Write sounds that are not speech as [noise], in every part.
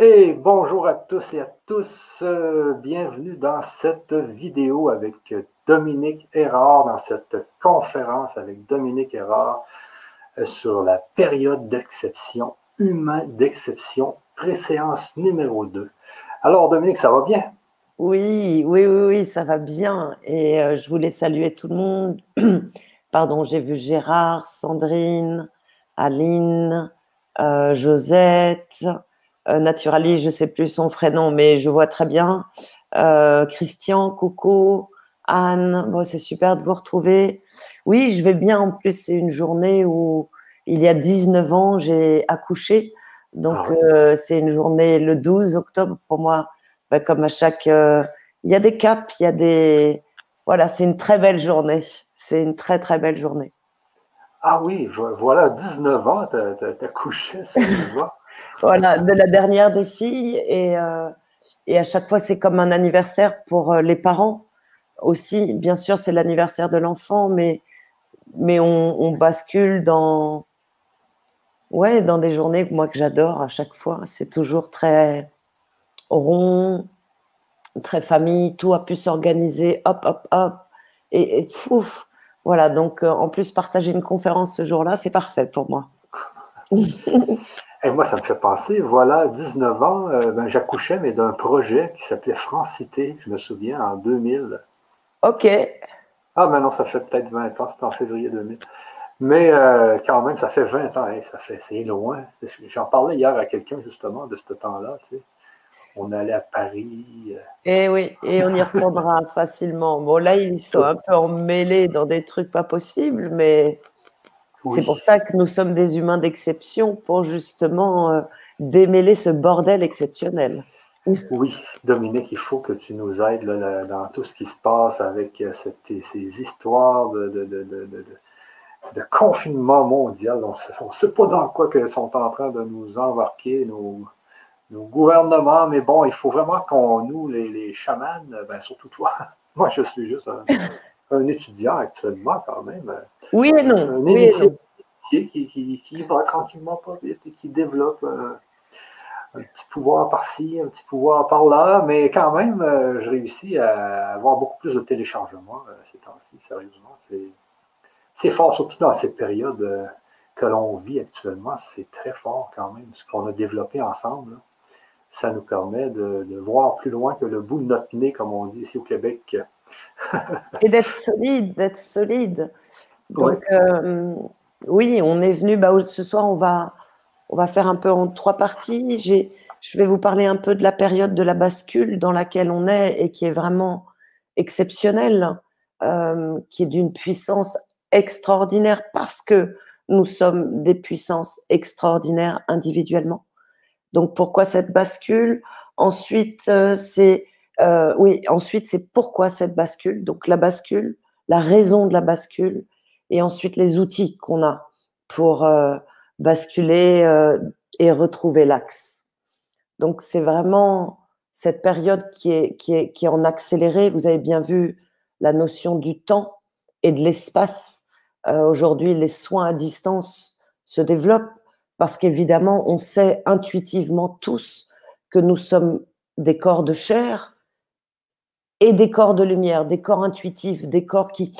Et bonjour à tous et à tous. Euh, bienvenue dans cette vidéo avec Dominique Erard, dans cette conférence avec Dominique Erard euh, sur la période d'exception, humain d'exception, préséance numéro 2. Alors Dominique, ça va bien? Oui, oui, oui, oui, ça va bien. Et euh, je voulais saluer tout le monde. [clears throat] Pardon, j'ai vu Gérard, Sandrine, Aline, Josette. Euh, Naturalie, je ne sais plus son prénom, mais je vois très bien. Euh, Christian, Coco, Anne, bon, c'est super de vous retrouver. Oui, je vais bien. En plus, c'est une journée où il y a 19 ans, j'ai accouché. Donc, ah euh, c'est une journée le 12 octobre pour moi. Ben, comme à chaque. il y a des caps, il y a des. Voilà, c'est une très belle journée. C'est une très, très belle journée. Ah oui, voilà, 19 ans, tu as, accouché, c'est voilà, de la dernière des filles. Et, euh, et à chaque fois, c'est comme un anniversaire pour euh, les parents aussi. Bien sûr, c'est l'anniversaire de l'enfant, mais, on, bascule dans, ouais, dans des journées moi, que j'adore à chaque fois. C'est toujours très rond, très famille, tout a pu s'organiser, hop, hop, hop. Et, et voilà, donc euh, en plus, partager une conférence ce jour-là, c'est parfait pour moi. [laughs] Et moi, ça me fait penser, voilà, 19 ans, euh, ben, j'accouchais, mais d'un projet qui s'appelait Francité, je me souviens, en 2000. OK. Ah, mais non, ça fait peut-être 20 ans, c'était en février 2000. Mais euh, quand même, ça fait 20 ans, ça fait, c'est loin. J'en parlais hier à quelqu'un, justement, de ce temps-là, tu sais. On allait à Paris. Euh. Et eh oui, et on y retournera [laughs] facilement. Bon, là, ils sont un peu emmêlés dans des trucs pas possibles, mais c'est pour ça que nous sommes des humains d'exception pour justement euh, démêler ce bordel exceptionnel. Oui, Dominique, il faut que tu nous aides dans tout ce qui se passe avec euh, ces histoires de, de, confinement mondial. On ne sait pas dans quoi ils sont en train de nous embarquer, nos, gouvernements, mais bon, il faut vraiment qu'on, nous, les, les chamans, ben, surtout toi, [laughs] moi je suis juste un, un étudiant actuellement quand même. Oui et non. Un oui qui, qui, qui, va tranquillement pas vite et qui développe un, petit pouvoir par-ci, un petit pouvoir par-là, mais quand même, euh, je réussis à avoir beaucoup plus de téléchargements euh, ces temps-ci, sérieusement. C'est fort, surtout dans cette période euh, que l'on vit actuellement. C'est très fort quand même, ce qu'on a développé ensemble. ça nous permet de, de, voir plus loin que le bout de notre nez, comme on dit ici au Québec. Et d'être solide, d'être solide. Donc, euh, oui, on est venu. Bah, ce soir, on va, on va faire un peu en trois parties. Je vais vous parler un peu de la période de la bascule dans laquelle on est et qui est vraiment exceptionnelle, euh, qui est d'une puissance extraordinaire parce que nous sommes des puissances extraordinaires individuellement. Donc, pourquoi cette bascule? Ensuite, euh, c'est euh, oui, ensuite, c'est pourquoi cette bascule? Donc, la bascule, la raison de la bascule, et ensuite les outils qu'on a pour euh, basculer euh, et retrouver l'axe. Donc, c'est vraiment cette période qui est, qui, est, qui est en accéléré. Vous avez bien vu la notion du temps et de l'espace. Aujourd'hui, les soins à distance se développent parce qu'évidemment, on sait intuitivement tous que nous sommes des corps de chair, et des corps de lumière, des corps intuitifs, des corps qui,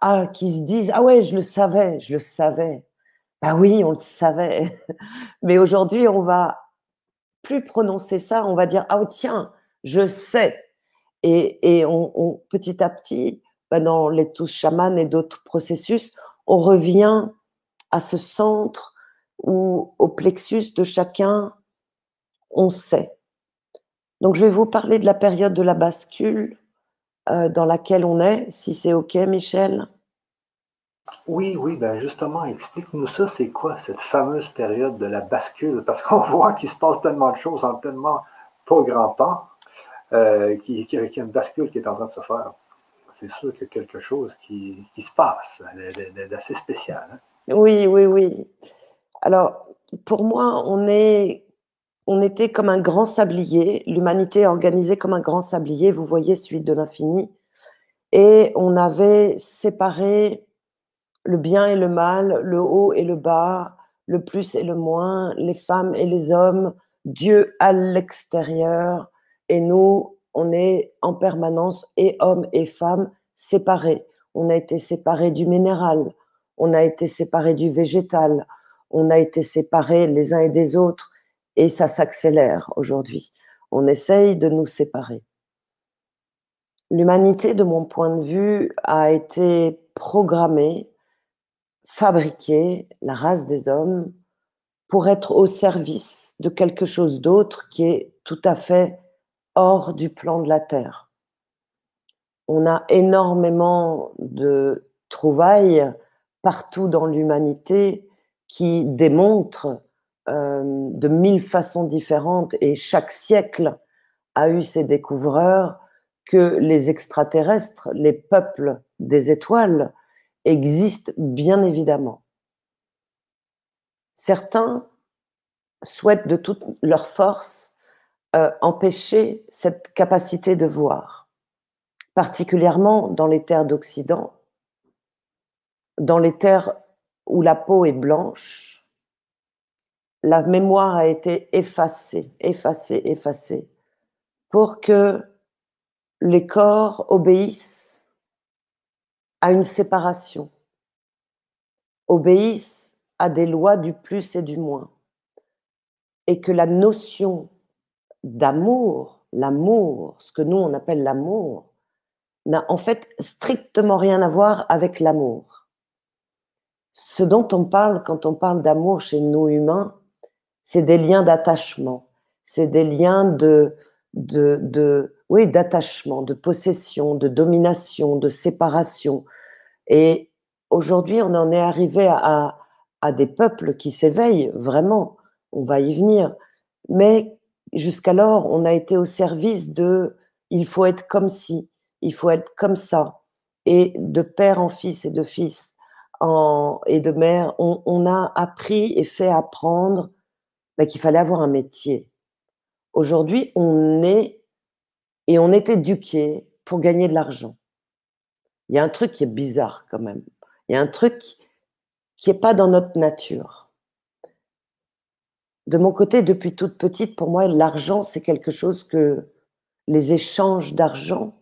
ah, qui se disent Ah ouais, je le savais, je le savais. Ben oui, on le savait. [laughs] Mais aujourd'hui, on va plus prononcer ça, on va dire Ah tiens, je sais. Et, petit à petit, ben dans les tous chamans et d'autres processus, on revient à ce centre où, au plexus de chacun, on sait. Donc, je vais vous parler de la période de la bascule euh, dans laquelle on est, si c'est OK, Michel. Oui, oui, ben justement, explique-nous ça, c'est quoi cette fameuse période de la bascule? Parce qu'on [laughs] voit qu'il se passe tellement de choses en tellement pas grand temps, euh, qu'il y a une bascule qui est en train de se faire. C'est sûr qu'il y a quelque chose qui, se passe, d'assez spécial. Hein. Oui, oui, oui. Alors, pour moi, on est on était comme un grand sablier, l'humanité organisée comme un grand sablier, vous voyez, suite de l'infini, et on avait séparé le bien et le mal, le haut et le bas, le plus et le moins, les femmes et les hommes, Dieu à l'extérieur. Et nous, on est en permanence, et hommes et femmes, séparés. On a été séparés du minéral, on a été séparés du végétal, on a été séparés les uns et des autres, et ça s'accélère aujourd'hui. On essaye de nous séparer. L'humanité, de mon point de vue, a été programmée, fabriquée, la race des hommes, pour être au service de quelque chose d'autre qui est tout à fait hors du plan de la Terre. On a énormément de trouvailles partout dans l'humanité qui démontrent euh, de mille façons différentes et chaque siècle a eu ses découvreurs que les extraterrestres, les peuples des étoiles existent bien évidemment. Certains souhaitent de toute leur force euh, empêcher cette capacité de voir, particulièrement dans les terres d'Occident, dans les terres où la peau est blanche, la mémoire a été effacée, effacée, effacée, pour que les corps obéissent à une séparation, obéissent à des lois du plus et du moins, et que la notion d'amour, l'amour, ce que nous on appelle l'amour, n'a en fait strictement rien à voir avec l'amour. Ce dont on parle quand on parle d'amour chez nous humains, c'est des liens d'attachement, c'est des liens de, de, oui, d'attachement, de possession, de domination, de séparation. Et aujourd'hui, on en est arrivé à, à des peuples qui s'éveillent vraiment. On va y venir, mais jusqu'alors, on a été au service de il faut être comme ci, il faut être comme ça. Et de père en fils et de fils en, et de mère, on, a appris et fait apprendre bah, qu'il fallait avoir un métier. Aujourd'hui, on est et on est éduqué pour gagner de l'argent. Il y a un truc qui est bizarre quand même. Il y a un truc qui n'est pas dans notre nature de mon côté, depuis toute petite, pour moi, l'argent, c'est quelque chose que les échanges d'argent,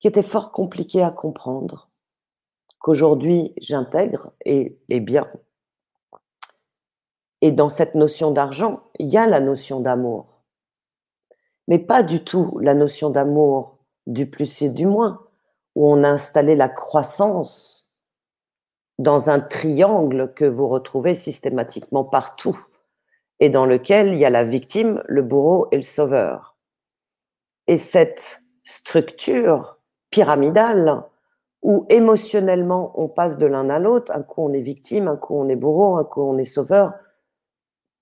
qui étaient fort compliqués à comprendre, qu'aujourd'hui j'intègre et, et, bien. Et dans cette notion d'argent, il y a la notion d'amour, mais pas du tout la notion d'amour du plus et du moins, où on a installé la croissance dans un triangle que vous retrouvez systématiquement partout et dans lequel il y a la victime, le bourreau et le sauveur. Et cette structure pyramidale, où émotionnellement on passe de l'un à l'autre, un coup on est victime, un coup on est bourreau, un coup on est sauveur,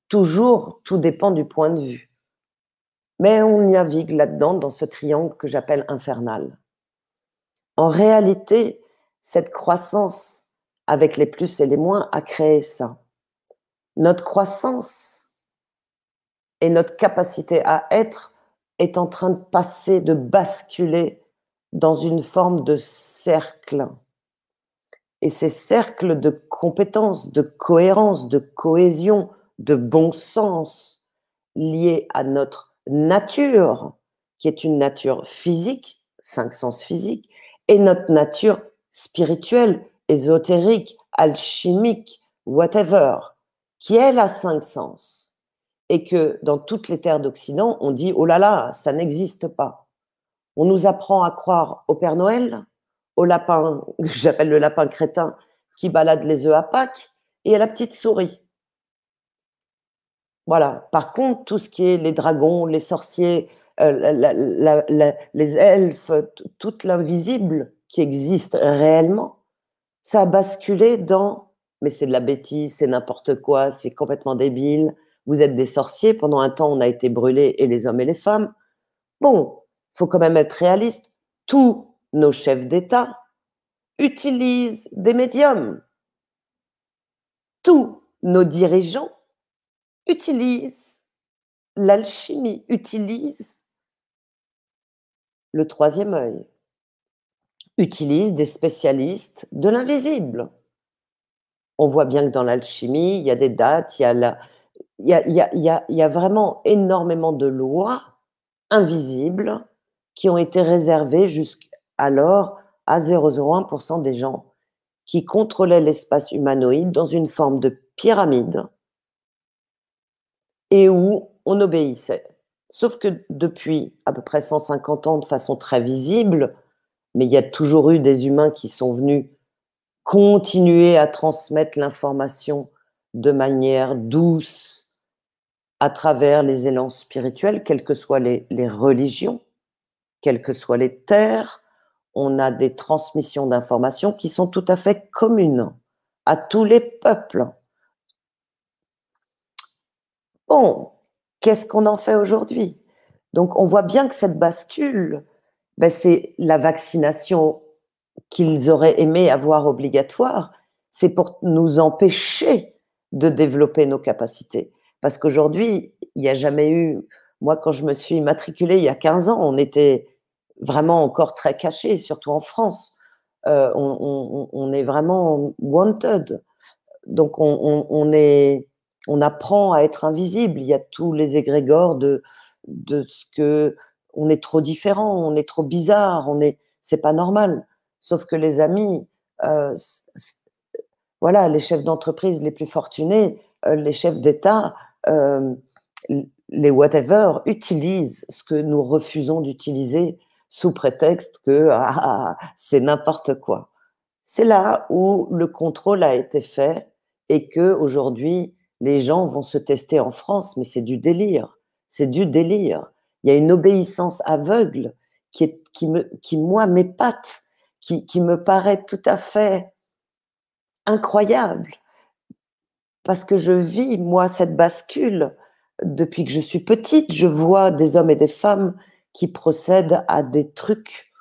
toujours tout dépend du point de vue. Mais on navigue là-dedans, dans ce triangle que j'appelle infernal. En réalité, cette croissance avec les plus et les moins a créé ça. Notre croissance et notre capacité à être est en train de passer, de basculer dans une forme de cercle. Et ces cercles de compétences, de cohérence, de cohésion, de bon sens liés à notre nature, qui est une nature physique, cinq sens physiques, et notre nature spirituelle, ésotérique, alchimique, whatever, qui est la cinq sens et que dans toutes les terres d'Occident, on dit oh là là, ça n'existe pas. On nous apprend à croire au Père Noël, au lapin, [laughs] j'appelle le lapin crétin, qui balade les œufs à Pâques, et à la petite souris. Voilà. Par contre, tout ce qui est les dragons, les sorciers, euh, les elfes, tout l'invisible qui existe réellement, ça a basculé dans mais c'est de la bêtise, c'est n'importe quoi, c'est complètement débile, vous êtes des sorciers, pendant un temps on a été brûlés, et les hommes et les femmes. Bon, faut quand même être réaliste. Tous nos chefs d'État utilisent des médiums. Tous nos dirigeants utilisent l'alchimie, utilisent le troisième œil, utilisent des spécialistes de l'invisible. On voit bien que dans l'alchimie, il y a des dates, il y a, vraiment énormément de lois invisibles qui ont été réservées jusqu'alors à 0,01% des gens qui contrôlaient l'espace humanoïde dans une forme de pyramide et où on obéissait. Sauf que depuis à peu près 150 ans, de façon très visible, mais il y a toujours eu des humains qui sont venus continuer à transmettre l'information de manière douce à travers les élans spirituels, quelles que soient les, les religions, quelles que soient les terres, on a des transmissions d'informations qui sont tout à fait communes à tous les peuples. Bon, qu'est-ce qu'on en fait aujourd'hui? Donc, on voit bien que cette bascule, ben, c'est la vaccination qu'ils auraient aimé avoir obligatoire, c'est pour nous empêcher de développer nos capacités. Parce qu'aujourd'hui, il n'y a jamais eu, moi quand je me suis matriculée il y a 15 ans, on était vraiment encore très caché, surtout en France. Euh, on, est vraiment wanted. Donc on, on, est, on apprend à être invisible. Il y a tous les égrégores de, de ce que on est trop différent, on est trop bizarre, on est, c'est pas normal. Sauf que les amis, euh, voilà, les chefs d'entreprise les plus fortunés, euh, les chefs d'État, euh, les whatever, utilisent ce que nous refusons d'utiliser sous prétexte que ah, ah, ah, c'est n'importe quoi. C'est là où le contrôle a été fait et que aujourd'hui les gens vont se tester en France, mais c'est du délire, c'est du délire. Il y a une obéissance aveugle qui, me, qui moi m'épate, qui me paraît tout à fait incroyable, parce que je vis moi cette bascule depuis que je suis petite. Je vois des hommes et des femmes qui procèdent à des trucs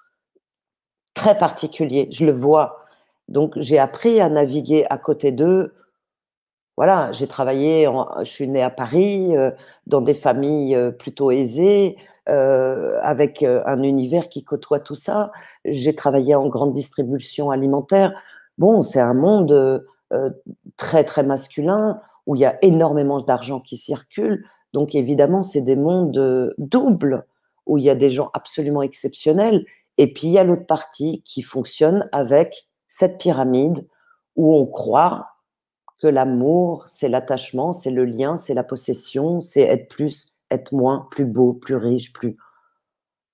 très particuliers. Je le vois. Donc, j'ai appris à naviguer à côté d'eux. Voilà, j'ai travaillé, je suis née à Paris, euh, dans des familles euh, plutôt aisées, euh, avec un univers qui côtoie tout ça. J'ai travaillé en grande distribution alimentaire. Bon, c'est un monde très, très masculin où il y a énormément d'argent qui circule. Donc, évidemment, c'est des mondes doubles où il y a des gens absolument exceptionnels, et puis il y a l'autre partie qui fonctionne avec cette pyramide où on croit que l'amour, c'est l'attachement, c'est le lien, c'est la possession, c'est être plus, être moins, plus beau, plus riche, plus...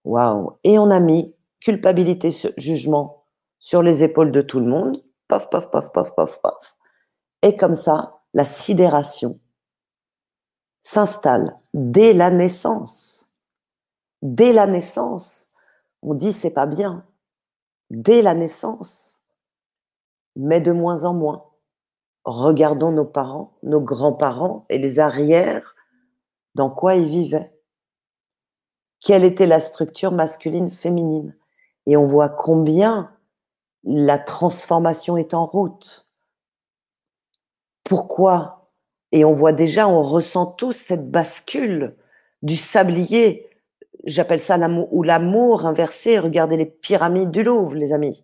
Waouh Et on a mis culpabilité, jugement sur les épaules de tout le monde, pof, pof, pof, pof, pof, pof. Et comme ça, la sidération s'installe dès la naissance dès la naissance, on dit c'est pas bien. Dès la naissance, mais de moins en moins. Regardons nos parents, nos grands-parents et les arrières, dans quoi ils vivaient. Quelle était la structure masculine-féminine Et on voit combien la transformation est en route. Pourquoi? Et on voit déjà, on ressent tous cette bascule du sablier j'appelle ça l'amour ou l'amour inversé. Regardez les pyramides du Louvre, les amis.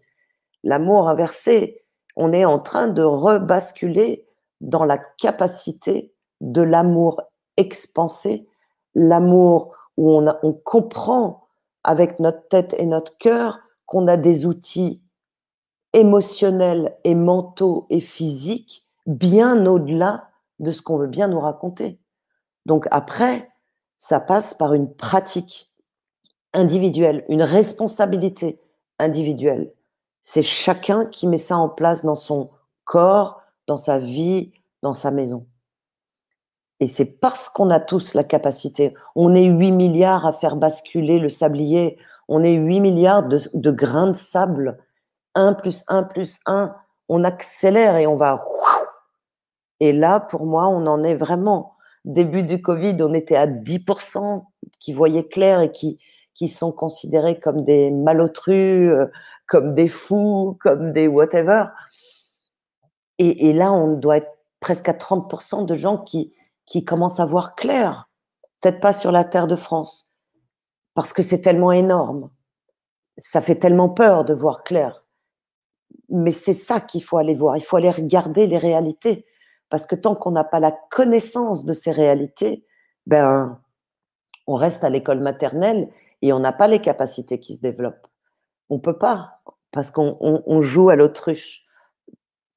L'amour inversé, on est en train de rebasculer dans la capacité de l'amour expansé, l'amour où on, comprend avec notre tête et notre cœur qu'on a des outils émotionnels et mentaux et physiques bien au-delà de ce qu'on veut bien nous raconter. Donc après, ça passe par une pratique individuelle, une responsabilité individuelle. C'est chacun qui met ça en place dans son corps, dans sa vie, dans sa maison. Et c'est parce qu'on a tous la capacité, on est 8 milliards à faire basculer le sablier, on est 8 milliards de, grains de sable, 1 plus 1 plus 1, on accélère et on va... [laughs] Et là, pour moi, on en est vraiment début du Covid, on était à 10% qui voyaient clair et qui, qui sont considérés comme des malotrus, euh, comme des fous, comme des whatever. Et, là, on doit être presque à 30% de gens qui, qui commencent à voir clair. Peut-être pas sur la terre de France, parce que c'est tellement énorme. Ça fait tellement peur de voir clair. Mais c'est ça qu'il faut aller voir. Il faut aller regarder les réalités Parce que tant qu'on n'a pas la connaissance de ces réalités, ben, on reste à l'école maternelle et on n'a pas les capacités qui se développent. On peut pas, parce qu'on joue à l'autruche.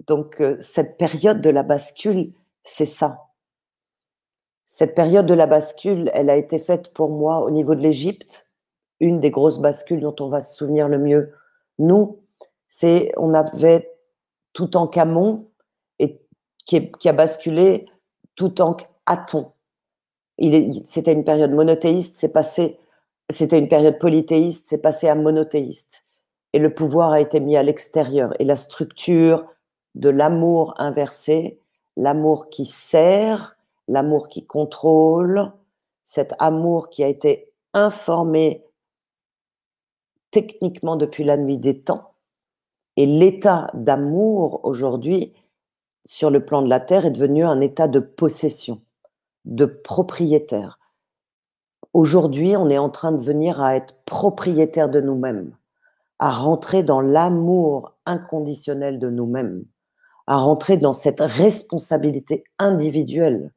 Donc, euh, cette période de la bascule, c'est ça. Cette période de la bascule, elle a été faite pour moi au niveau de l'Égypte, une des grosses bascules dont on va se souvenir le mieux. Nous, c'est on avait tout en Camon et qui, qui, a basculé tout en Aton. C'était une période monothéiste, c'est passé, c'était une période polythéiste, c'est passé à monothéiste. Et le pouvoir a été mis à l'extérieur. Et la structure de l'amour inversé, l'amour qui sert, l'amour qui contrôle, cet amour qui a été informé techniquement depuis la nuit des temps. Et l'état d'amour aujourd'hui, sur le plan de la Terre, est devenu un état de possession, de propriétaire. Aujourd'hui, on est en train de venir à être propriétaire de nous-mêmes, à rentrer dans l'amour inconditionnel de nous-mêmes, à rentrer dans cette responsabilité individuelle.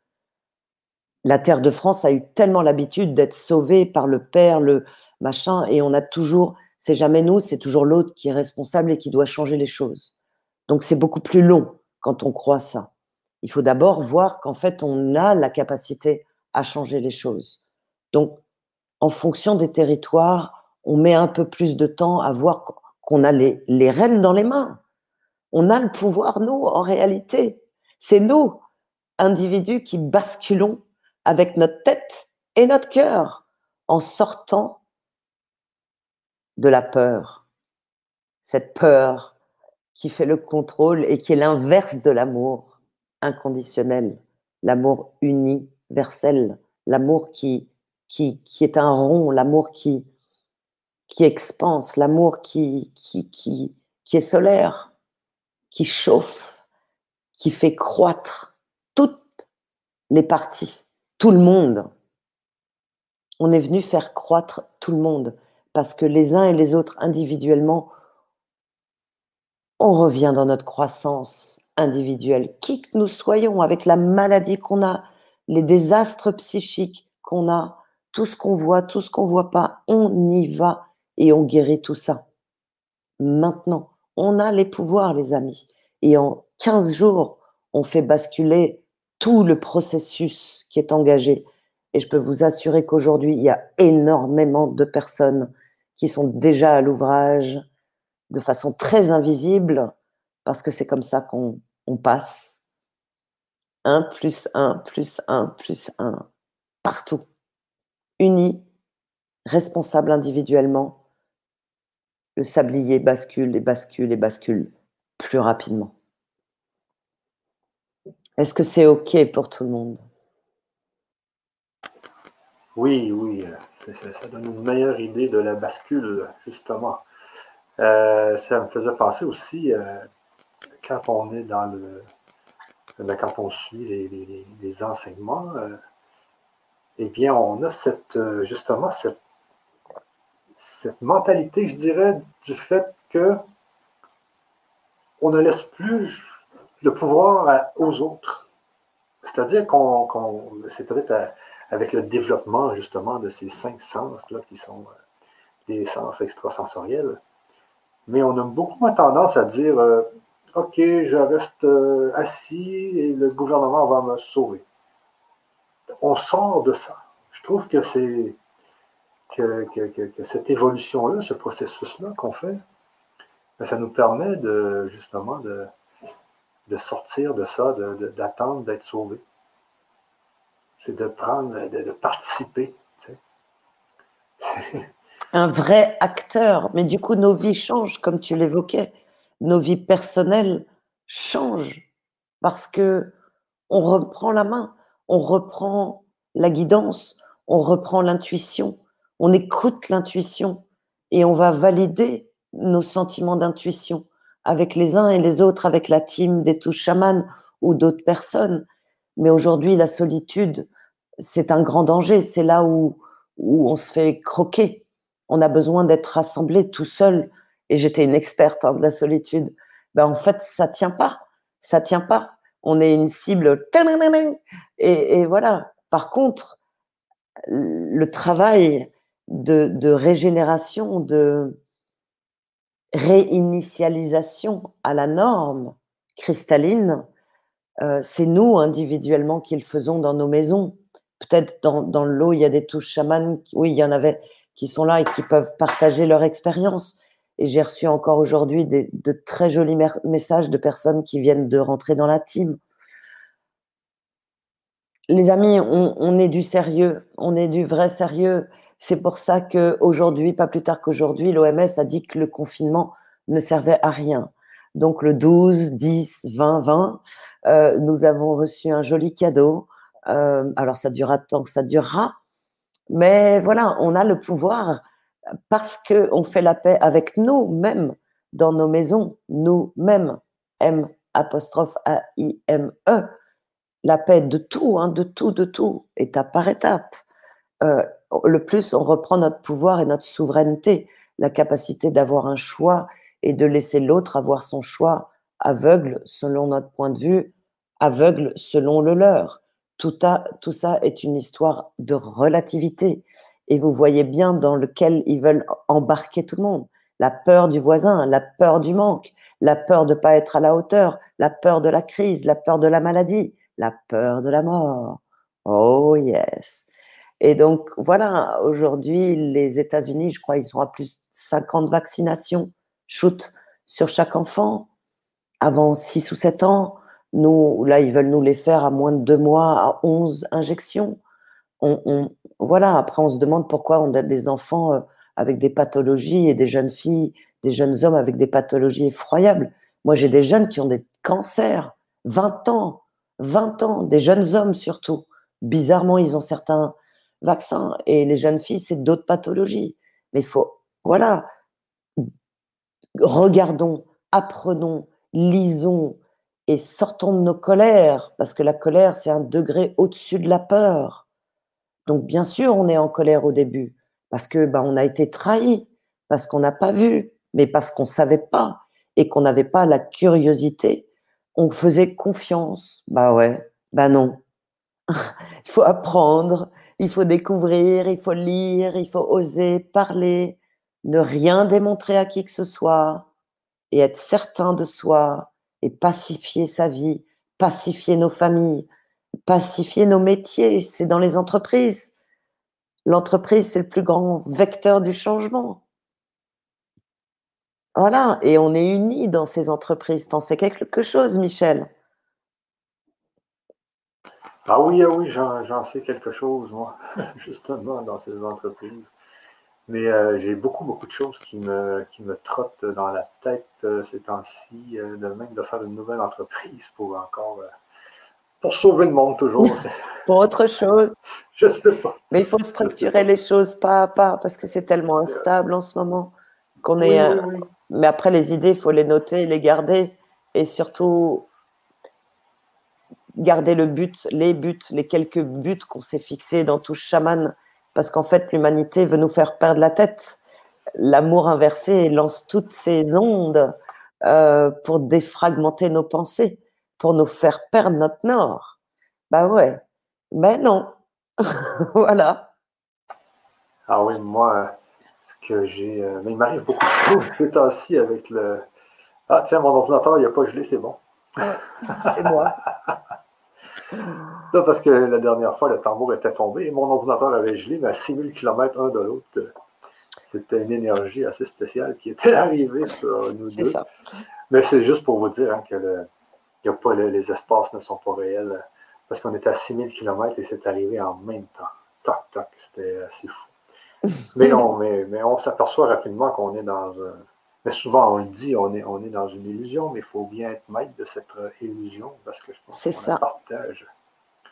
La Terre de France a eu tellement l'habitude d'être sauvée par le Père, le machin, et on a toujours c'est jamais nous, c'est toujours l'autre qui est responsable et qui doit changer les choses. Donc c'est beaucoup plus long quand on croit ça. Il faut d'abord voir qu'en fait, on a la capacité à changer les choses. Donc, en fonction des territoires, on met un peu plus de temps à voir qu'on a les, rênes dans les mains. On a le pouvoir, nous, en réalité. C'est nous, individus, qui basculons avec notre tête et notre cœur en sortant de la peur. Cette peur qui fait le contrôle et qui est l'inverse de l'amour inconditionnel, l'amour universel, l'amour qui, qui, qui, est un rond, l'amour qui, qui expanse, l'amour qui, qui, qui, qui est solaire, qui chauffe, qui fait croître toutes les parties, tout le monde. On est venu faire croître tout le monde parce que les uns et les autres individuellement, on revient dans notre croissance individuelle, qui que nous soyons, avec la maladie qu'on a, les désastres psychiques qu'on a, tout ce qu'on voit, tout ce qu'on voit pas, on y va et on guérit tout ça. Maintenant, on a les pouvoirs, les amis. Et en 15 jours, on fait basculer tout le processus qui est engagé. Et je peux vous assurer qu'aujourd'hui, il y a énormément de personnes qui sont déjà à l'ouvrage de façon très invisible, parce que c'est comme ça qu'on passe. Un plus un plus un plus un, partout. Unis, responsables individuellement, le sablier bascule et bascule et bascule plus rapidement. Est-ce que c'est OK pour tout le monde? Oui, oui. Euh, ça, donne une meilleure idée de la bascule, justement. Euh, ça me faisait penser aussi, euh, quand on est dans le. Quand on suit les, enseignements, eh bien, on a cette, justement cette, mentalité, je dirais, du fait que on ne laisse plus le pouvoir aux autres. C'est-à-dire qu'on, c'est peut-être avec le développement justement de ces cinq sens-là qui sont euh, des sens extrasensoriels. Mais on a beaucoup moins tendance à dire euh, OK, je reste euh, assis et le gouvernement va me sauver. On sort de ça. Je trouve que c'est que, cette évolution-là, ce processus-là qu'on fait, ben, ça nous permet de justement de, de sortir de ça, d'attendre d'être sauvé c'est de prendre, de, participer. Un vrai acteur, mais du coup, nos vies changent, comme tu l'évoquais. Nos vies personnelles changent parce que on reprend la main, on reprend la guidance, on reprend l'intuition, on écoute l'intuition et on va valider nos sentiments d'intuition avec les uns et les autres, avec la team des touches chamans ou d'autres personnes. Mais aujourd'hui, la solitude, c'est un grand danger. C'est là où, où on se fait croquer. On a besoin d'être rassemblé tout seul. Et j'étais une experte hein, de la solitude. Ben, en fait, ça tient pas. Ça tient pas. On est une cible. Et, voilà. Par contre, le travail de, régénération, de réinitialisation à la norme cristalline, euh, c'est nous individuellement qui le faisons dans nos maisons. Peut-être dans, dans l'eau, il y a des touches chamanes, oui, il y en avait qui sont là et qui peuvent partager leur expérience. Et j'ai reçu encore aujourd'hui de très jolis messages de personnes qui viennent de rentrer dans la team. Les amis, on, est du sérieux, on est du vrai sérieux. C'est pour ça qu'aujourd'hui, pas plus tard qu'aujourd'hui, l'OMS a dit que le confinement ne servait à rien. Donc le 12, 10, 20, 20, nous avons reçu un joli cadeau. Euh, alors ça durera tant que ça durera, mais voilà, on a le pouvoir parce qu'on fait la paix avec nous-mêmes dans nos maisons, nous-mêmes, M apostrophe A-I-M-E, la paix de tout, hein, de tout, de tout, étape par étape. Euh, le plus on reprend notre pouvoir et notre souveraineté, la capacité d'avoir un choix et de laisser l'autre avoir son choix aveugle selon notre point de vue, aveugle selon le leur. Tout, tout ça est une histoire de relativité et vous voyez bien dans lequel ils veulent embarquer tout le monde. La peur du voisin, la peur du manque, la peur de ne pas être à la hauteur, la peur de la crise, la peur de la maladie, la peur de la mort. Oh yes. Et donc voilà, aujourd'hui, les États-Unis, je crois, ils sont à plus de 50 vaccinations, shoot, sur chaque enfant. Avant 6 ou 7 ans, nous, là, ils veulent nous les faire à moins de 2 mois, à 11 injections on, voilà, après, on se demande pourquoi on a des enfants euh, avec des pathologies et des jeunes filles, des jeunes hommes avec des pathologies effroyables. Moi, j'ai des jeunes qui ont des cancers, 20 ans, 20 ans, des jeunes hommes surtout. Bizarrement, ils ont certains vaccins et les jeunes filles, c'est d'autres pathologies. Mais il faut, voilà, regardons, apprenons, lisons et sortons de nos colères, parce que la colère, c'est un degré au-dessus de la peur. Donc, bien sûr, on est en colère au début parce que ben, on a été trahi, parce qu'on n'a pas vu, mais parce qu'on ne savait pas et qu'on n'avait pas la curiosité. On faisait confiance. Bah ouais, bah non. [laughs] il faut apprendre, il faut découvrir, il faut lire, il faut oser parler, ne rien démontrer à qui que ce soit et être certain de soi et pacifier sa vie, pacifier nos familles, pacifier nos métiers, c'est dans les entreprises. L'entreprise, c'est le plus grand vecteur du changement. Voilà, et on est unis dans ces entreprises. T'en sais quelque chose, Michel? Ah oui, ah oui, j'en sais quelque chose, moi, [laughs] justement, dans ces entreprises. Mais euh, j'ai beaucoup, beaucoup de choses qui me, qui me trottent dans la tête euh, ces temps-ci, euh, de même de faire une nouvelle entreprise pour encore pour sauver le monde toujours. [laughs] pour autre chose. Je sais pas. Mais il faut structurer les choses pas à pas parce que c'est tellement instable en ce moment qu'on est. Euh, mais après, les idées, il faut les noter, les garder et surtout garder le but, les buts, les quelques buts qu'on s'est fixés dans tout chaman. Parce qu'en fait, l'humanité veut nous faire perdre la tête. L'amour inversé lance toutes ses ondes euh, pour défragmenter nos pensées pour nous faire perdre notre nord. Ben ouais, mais non. [laughs] voilà. Ah oui, moi, ce que j'ai. Euh, mais il m'arrive beaucoup de choses ce temps-ci avec le. Ah, tiens, mon ordinateur, il n'y a pas gelé, c'est bon. c'est moi. non, parce que la dernière fois, le tambour était tombé et mon ordinateur avait gelé, mais à 6000 km un de l'autre. C'était une énergie assez spéciale qui était [laughs] arrivée sur nous deux. Ça. Mais c'est juste pour vous dire hein, que le, il a pas, les espaces ne sont pas réels. Parce qu'on était à 6000 km et c'est arrivé en même temps. Toc, toc, c'était assez fou. [laughs] Mais non, mais, mais on s'aperçoit rapidement qu'on est dans un. Mais souvent, on le dit, on est, on est dans une illusion, mais il faut bien être maître de cette euh, illusion parce que je pense qu'on ça. partage.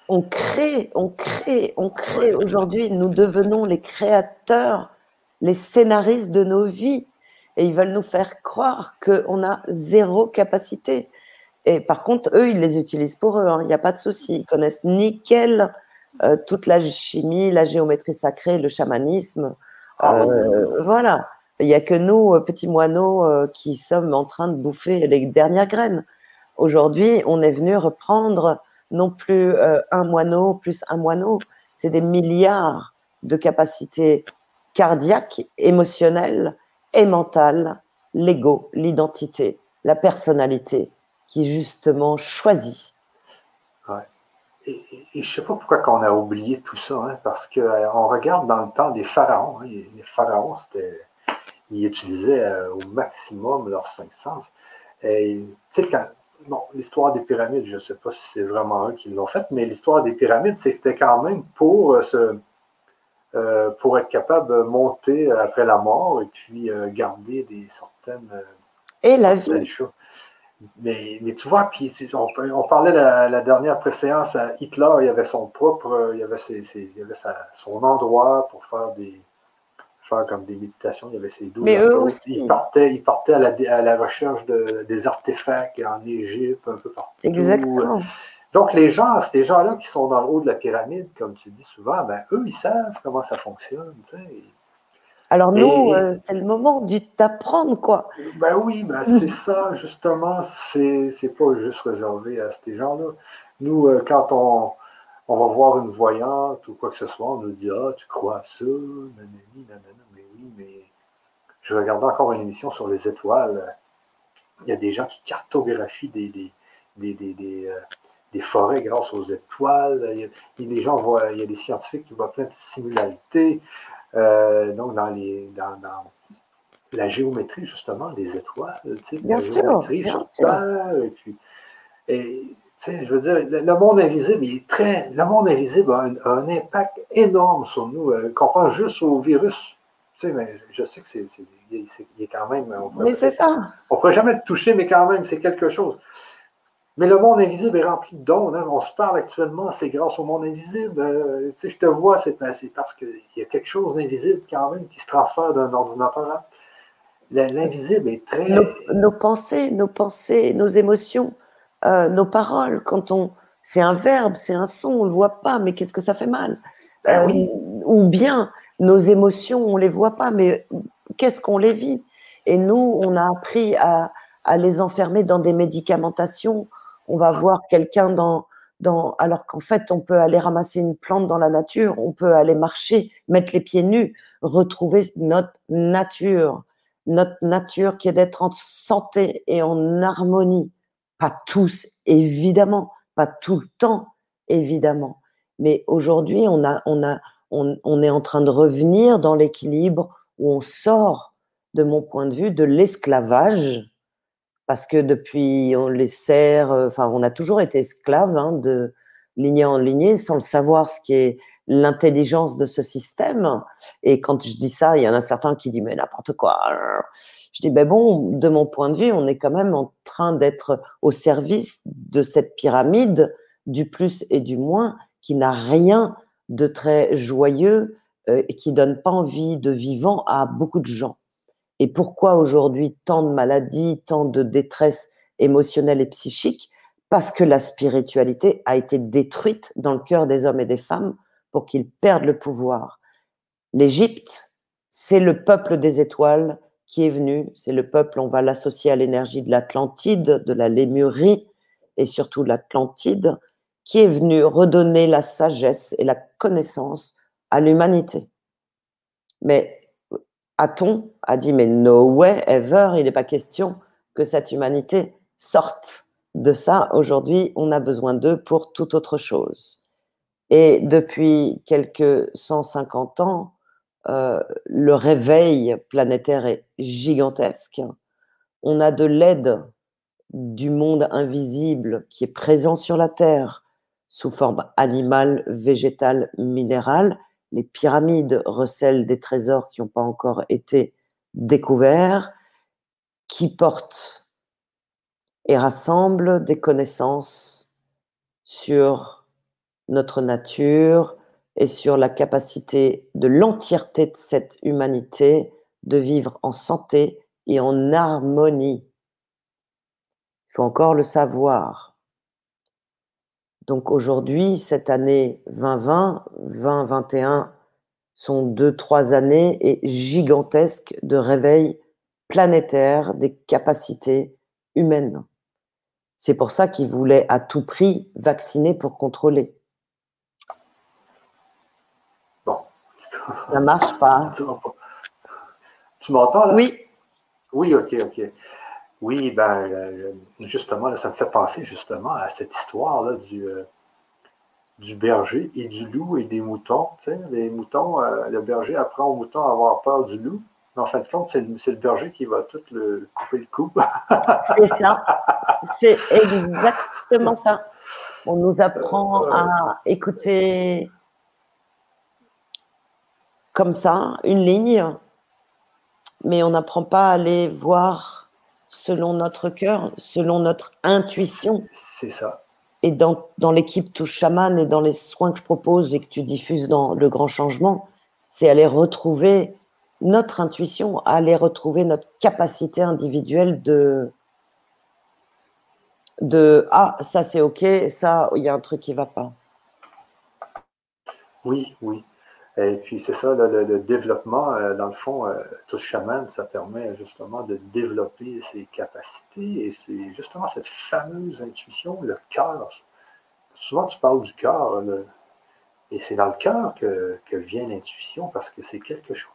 On crée, on crée, on crée. Aujourd'hui, nous devenons les créateurs, les scénaristes de nos vies. Et ils veulent nous faire croire qu'on a zéro capacité. Et par contre, eux, ils les utilisent pour eux. Il hein. n'y a pas de souci. Ils connaissent nickel euh, toute la chimie, la géométrie sacrée, le chamanisme. Ah euh, voilà. Il n'y a que nous, euh, petits moineaux, qui sommes en train de bouffer les dernières graines. Aujourd'hui, on est venu reprendre non plus un moineau plus un moineau, c'est des milliards de capacités cardiaques, émotionnelles et mentales, l'ego, l'identité, la personnalité qui justement choisit. Ouais. Et, je ne sais pas pourquoi on a oublié tout ça, hein, parce qu'on euh, regarde dans le temps des pharaons. Hein, les pharaons, ils utilisaient euh, au maximum leurs cinq sens. Et, quand, bon, l'histoire des pyramides, je ne sais pas si c'est vraiment eux qui l'ont fait, mais l'histoire des pyramides, c'était quand même pour, euh, pour être capable de monter après la mort et puis garder des certaines. et la vie. Mais, mais, tu vois, puis on, on parlait la, la, dernière préséance à Hitler, il y avait son propre, il y avait, ses, ses, il avait sa, son endroit pour faire des faire comme des méditations, il y avait ses douze. Mais eux aussi. Il partait, il partait à, la, à la recherche de, des artefacts en Égypte, un peu partout. Exactement. Donc les gens, ces gens-là qui sont dans le haut de la pyramide, comme tu dis souvent, ben eux, ils savent comment ça fonctionne. Tu sais. Alors nous, euh, c'est le moment du t'apprendre, quoi. Ben oui, ben c'est [laughs] ça, justement, c'est, pas juste réservé à ces gens-là. Nous, euh, quand on, on va voir une voyante ou quoi que ce soit, on nous dit Ah, tu crois à ça nanani, nanana. Mais oui, mais je regardais encore une émission sur les étoiles. Il y a des gens qui cartographient des, des, des, des, euh, des forêts grâce aux étoiles. Il y, a, des gens voient, il y a des scientifiques qui voient plein de similarités. Euh, donc, dans, les, dans, la géométrie, justement, des étoiles, tu sais, bien la sûr, géométrie sur Terre, et puis, et, tu sais, je veux dire, le, monde invisible, il est très, le monde invisible a un, impact énorme sur nous, euh, qu'on pense juste au virus. Tu sais, mais je sais que c'est, il, est, quand même. mais c'est ça. On ne pourrait jamais le toucher, mais quand même, c'est quelque chose. Mais le monde invisible est rempli de dons. Hein. On se parle actuellement, c'est grâce au monde invisible. Euh, je te vois, c'est parce qu'il y a quelque chose d'invisible quand même qui se transfère d'un ordinateur à L'invisible est très. Nos, pensées, nos pensées, nos émotions, euh, nos paroles, quand on. C'est un verbe, c'est un son, on ne le voit pas, mais qu'est-ce que ça fait mal? Ben oui. Euh, ou bien nos émotions, on ne les voit pas, mais qu'est-ce qu'on les vit? Et nous, on a appris à, à les enfermer dans des médicamentations on va voir quelqu'un dans, dans, alors qu'en fait, on peut aller ramasser une plante dans la nature, on peut aller marcher, mettre les pieds nus, retrouver notre nature, notre nature qui est d'être en santé et en harmonie. Pas tous, évidemment, pas tout le temps, évidemment. Mais aujourd'hui, on, a, on, a, on, on est en train de revenir dans l'équilibre où on sort, de mon point de vue, de l'esclavage parce que depuis, on les sert, euh, enfin, on a toujours été esclaves hein, de lignée en lignée sans le savoir ce qui est l'intelligence de ce système. Et quand je dis ça, il y en a certains qui disent mais n'importe quoi. Je dis ben bon, de mon point de vue, on est quand même en train d'être au service de cette pyramide du plus et du moins qui n'a rien de très joyeux euh, et qui donne pas envie de vivant à beaucoup de gens. Et pourquoi aujourd'hui tant de maladies, tant de détresse émotionnelle et psychique Parce que la spiritualité a été détruite dans le cœur des hommes et des femmes pour qu'ils perdent le pouvoir. L'Égypte, c'est le peuple des étoiles qui est venu, c'est le peuple, on va l'associer à l'énergie de l'Atlantide, de la Lémurie et surtout de l'Atlantide, qui est venu redonner la sagesse et la connaissance à l'humanité. Mais Aton a dit mais no way ever, il n'est pas question que cette humanité sorte de ça. Aujourd'hui, on a besoin d'eux pour toute autre chose. Et depuis quelques 150 ans, euh, le réveil planétaire est gigantesque. On a de l'aide du monde invisible qui est présent sur la Terre sous forme animale, végétale, minérale, les pyramides recèlent des trésors qui n'ont pas encore été découverts, qui portent et rassemblent des connaissances sur notre nature et sur la capacité de l'entièreté de cette humanité de vivre en santé et en harmonie. Il faut encore le savoir. Donc aujourd'hui, cette année 2020, 2021 sont deux, trois années et gigantesques de réveil planétaire des capacités humaines. C'est pour ça qu'il voulait à tout prix vacciner pour contrôler. Bon. Ça marche pas. Tu m'entends là? Oui. Oui, ok, ok. Oui, ben, euh, justement, ça me fait penser justement à cette histoire-là du, euh, du berger et du loup et des moutons. Les moutons, euh, le berger apprend aux moutons à avoir peur du loup. Mais en fin de compte, c'est le, berger qui va tout le couper le cou. [laughs] c'est ça. C'est exactement ça. On nous apprend à écouter comme ça, une ligne, mais on n'apprend pas à aller voir selon notre cœur, selon notre intuition. C'est ça et dans, dans l'équipe Touche Chaman et dans les soins que je propose et que tu diffuses dans Le Grand Changement, c'est aller retrouver notre intuition, aller retrouver notre capacité individuelle de, de Ah, ça c'est OK, ça, il y a un truc qui ne va pas. Oui, oui. Et puis c'est ça, le, développement, euh, dans le fond, euh, tout chaman, ça permet justement de développer ses capacités et c'est justement cette fameuse intuition, le cœur. Souvent tu parles du cœur, et c'est dans le cœur que, vient l'intuition parce que c'est quelque chose.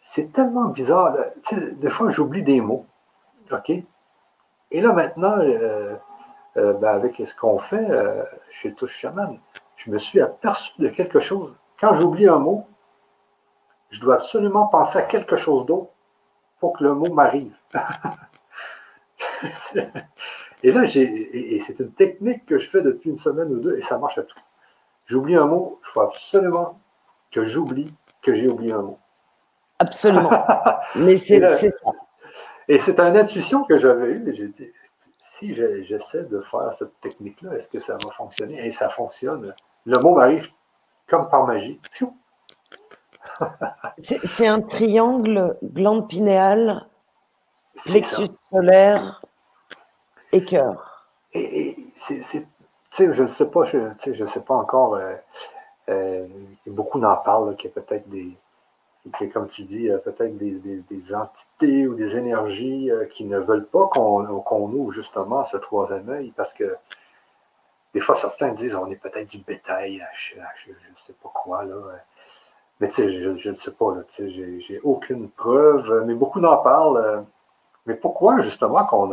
C'est tellement bizarre. Des fois, j'oublie des mots. OK? Et là, maintenant, euh, ben, avec ce qu'on fait chez Touche Chaman, je me suis aperçu de quelque chose. Quand j'oublie un mot, je dois absolument penser à quelque chose d'autre pour que le mot m'arrive. [laughs] et là, et c'est une technique que je fais depuis une semaine ou deux et ça marche à tout. J'oublie un mot, il faut absolument que j'oublie que j'ai oublié un mot. Absolument. [laughs] Mais c'est ça. Et c'est une intuition que j'avais eue et j'ai dit, si j'essaie de faire cette technique-là, est-ce que ça va fonctionner? Et ça fonctionne le mot m'arrive comme par magie. C'est un triangle glande pinéale, plexus solaire et cœur. Et, c'est, je ne sais pas, je ne sais pas encore. Euh, euh, beaucoup n'en parlent, qu'il y a peut-être des, comme tu dis, peut-être des, entités ou des énergies euh, qui ne veulent pas qu'on, qu'on ouvre justement ce troisième œil parce que des fois, certains disent on est peut-être du bétail, je ne sais pas quoi. Là. Mais tu sais, je ne sais pas, j'ai, j'ai aucune preuve, mais beaucoup n'en parlent. Mais pourquoi justement qu'on,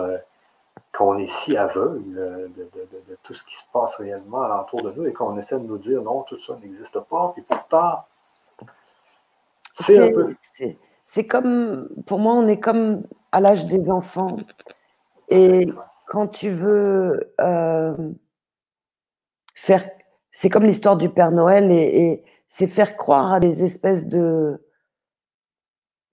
qu'on est si aveugle de, tout ce qui se passe réellement autour de nous et qu'on essaie de nous dire non, tout ça n'existe pas, et pourtant, c'est, un peu... c'est, comme, pour moi, on est comme à l'âge des enfants. Et quand tu veux euh, C'est comme l'histoire du Père Noël et, c'est faire croire à des espèces de.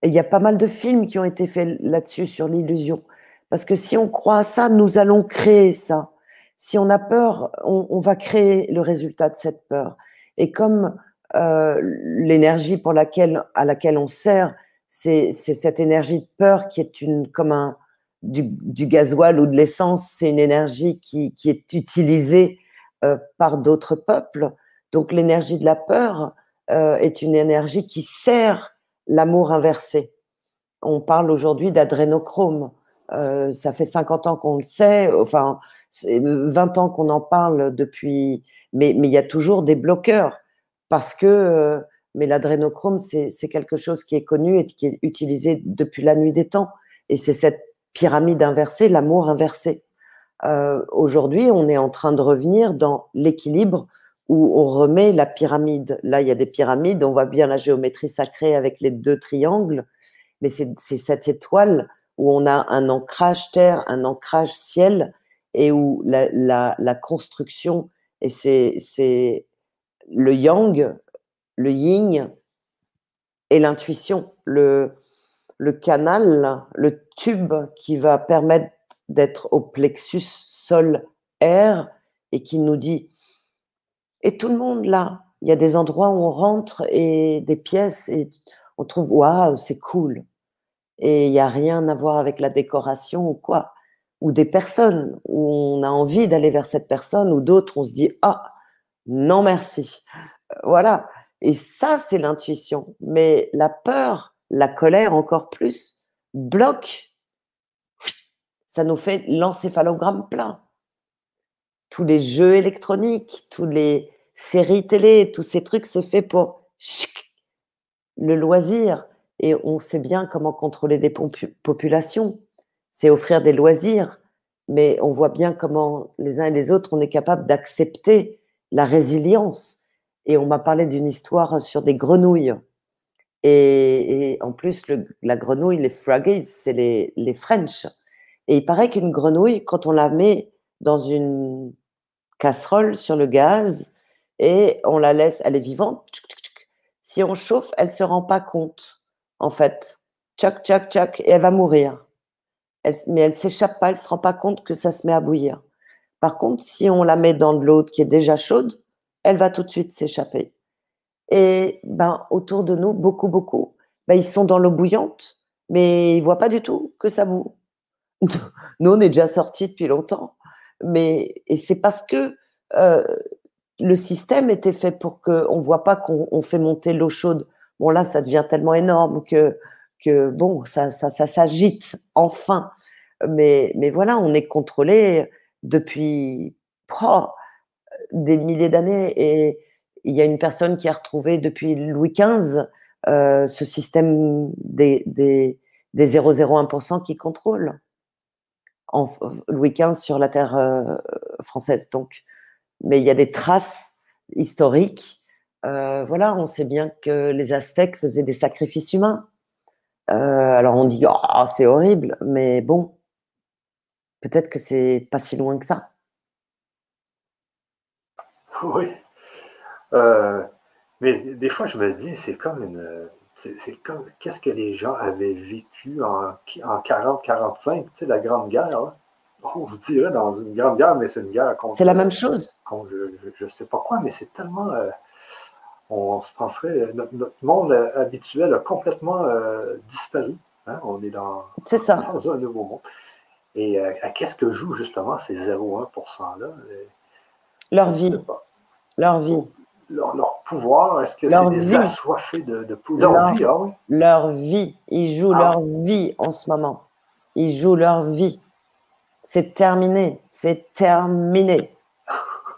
il y a pas mal de films qui ont été faits là-dessus, sur l'illusion. Parce que si on croit à ça, nous allons créer ça. Si on a peur, on, va créer le résultat de cette peur. Et comme euh, l'énergie pour laquelle, à laquelle on sert, c'est cette énergie de peur qui est une, comme un, du, du gasoil ou de l'essence, c'est une énergie qui, qui, est utilisée par d'autres peuples. Donc l'énergie de la peur euh, est une énergie qui sert l'amour inversé. On parle aujourd'hui d'adrénochrome. Euh, ça fait 50 ans qu'on le sait, enfin 20 ans qu'on en parle depuis, mais, mais il y a toujours des bloqueurs parce que, mais l'adrénochrome, c'est quelque chose qui est connu et qui est utilisé depuis la nuit des temps. Et c'est cette pyramide inversée, l'amour inversé. Euh, aujourd'hui, on est en train de revenir dans l'équilibre où on remet la pyramide. Là, il y a des pyramides, on voit bien la géométrie sacrée avec les deux triangles, mais c'est cette étoile où on a un ancrage terre, un ancrage ciel, et où la, construction, et c'est le yang, le yin et l'intuition, le, le canal, le tube qui va permettre d'être au plexus sol-air et qui nous dit Et tout le monde là, il y a des endroits où on rentre et des pièces et on trouve Waouh, c'est cool. Et il n'y a rien à voir avec la décoration ou quoi. Ou des personnes où on a envie d'aller vers cette personne ou d'autres, on se dit Ah, non merci. Voilà. Et ça, c'est l'intuition. Mais la peur, la colère encore plus, bloque ça nous fait l'encéphalogramme plein. Tous les jeux électroniques, tous les séries télé, tous ces trucs, c'est fait pour le loisir. Et on sait bien comment contrôler des populations. C'est offrir des loisirs. Mais on voit bien comment les uns et les autres, on est capable d'accepter la résilience. Et on m'a parlé d'une histoire sur des grenouilles. Et, en plus, la grenouille, les froggies, c'est les, les French. Et il paraît qu'une grenouille, quand on la met dans une casserole sur le gaz et on la laisse, elle est vivante, si on chauffe, elle ne se rend pas compte, en fait. Tchac, tchac, tchac, et elle va mourir. mais elle ne s'échappe pas, elle ne se rend pas compte que ça se met à bouillir. Par contre, si on la met dans de l'eau qui est déjà chaude, elle va tout de suite s'échapper. Et ben, autour de nous, beaucoup, beaucoup, ben, ils sont dans l'eau bouillante, mais ils voient pas du tout que ça boue. Nous, on est déjà sortis depuis longtemps. Mais, et c'est parce que euh, le système était fait pour qu'on ne voit pas qu'on fait monter l'eau chaude. Bon, là, ça devient tellement énorme que, que bon, ça, ça, ça s'agite enfin. Mais, mais voilà, on est contrôlé depuis des milliers d'années. Et il y a une personne qui a retrouvé depuis Louis XV euh, ce système des, des, des 0,01% qui contrôle. En, Louis XV sur la terre euh, française. Donc, mais il y a des traces historiques. Euh, voilà, on sait bien que les Aztèques faisaient des sacrifices humains. alors on dit, oh, c'est horrible, mais bon, peut-être que c'est pas si loin que ça. Oui. Euh, mais des fois, je me dis, c'est comme une. C'est comme. Qu'est-ce que les gens avaient vécu en, en 40-45, tu sais, la Grande Guerre, On se dirait dans une Grande Guerre, mais c'est une guerre contre. C'est la même chose. je ne sais pas quoi, mais c'est tellement. Euh, on se penserait. Notre, monde habituel a complètement euh, disparu. Hein? On est dans, ça. dans un nouveau monde. Et à qu'est-ce que jouent justement ces 0,1%-là? Leur vie. Leur vie leur, pouvoir? Est-ce que c'est des assoiffés de, de pouvoir? Leur, vie, ah oui. Leur vie. Ils jouent ah. leur vie en ce moment. Ils jouent leur vie. C'est terminé. C'est terminé.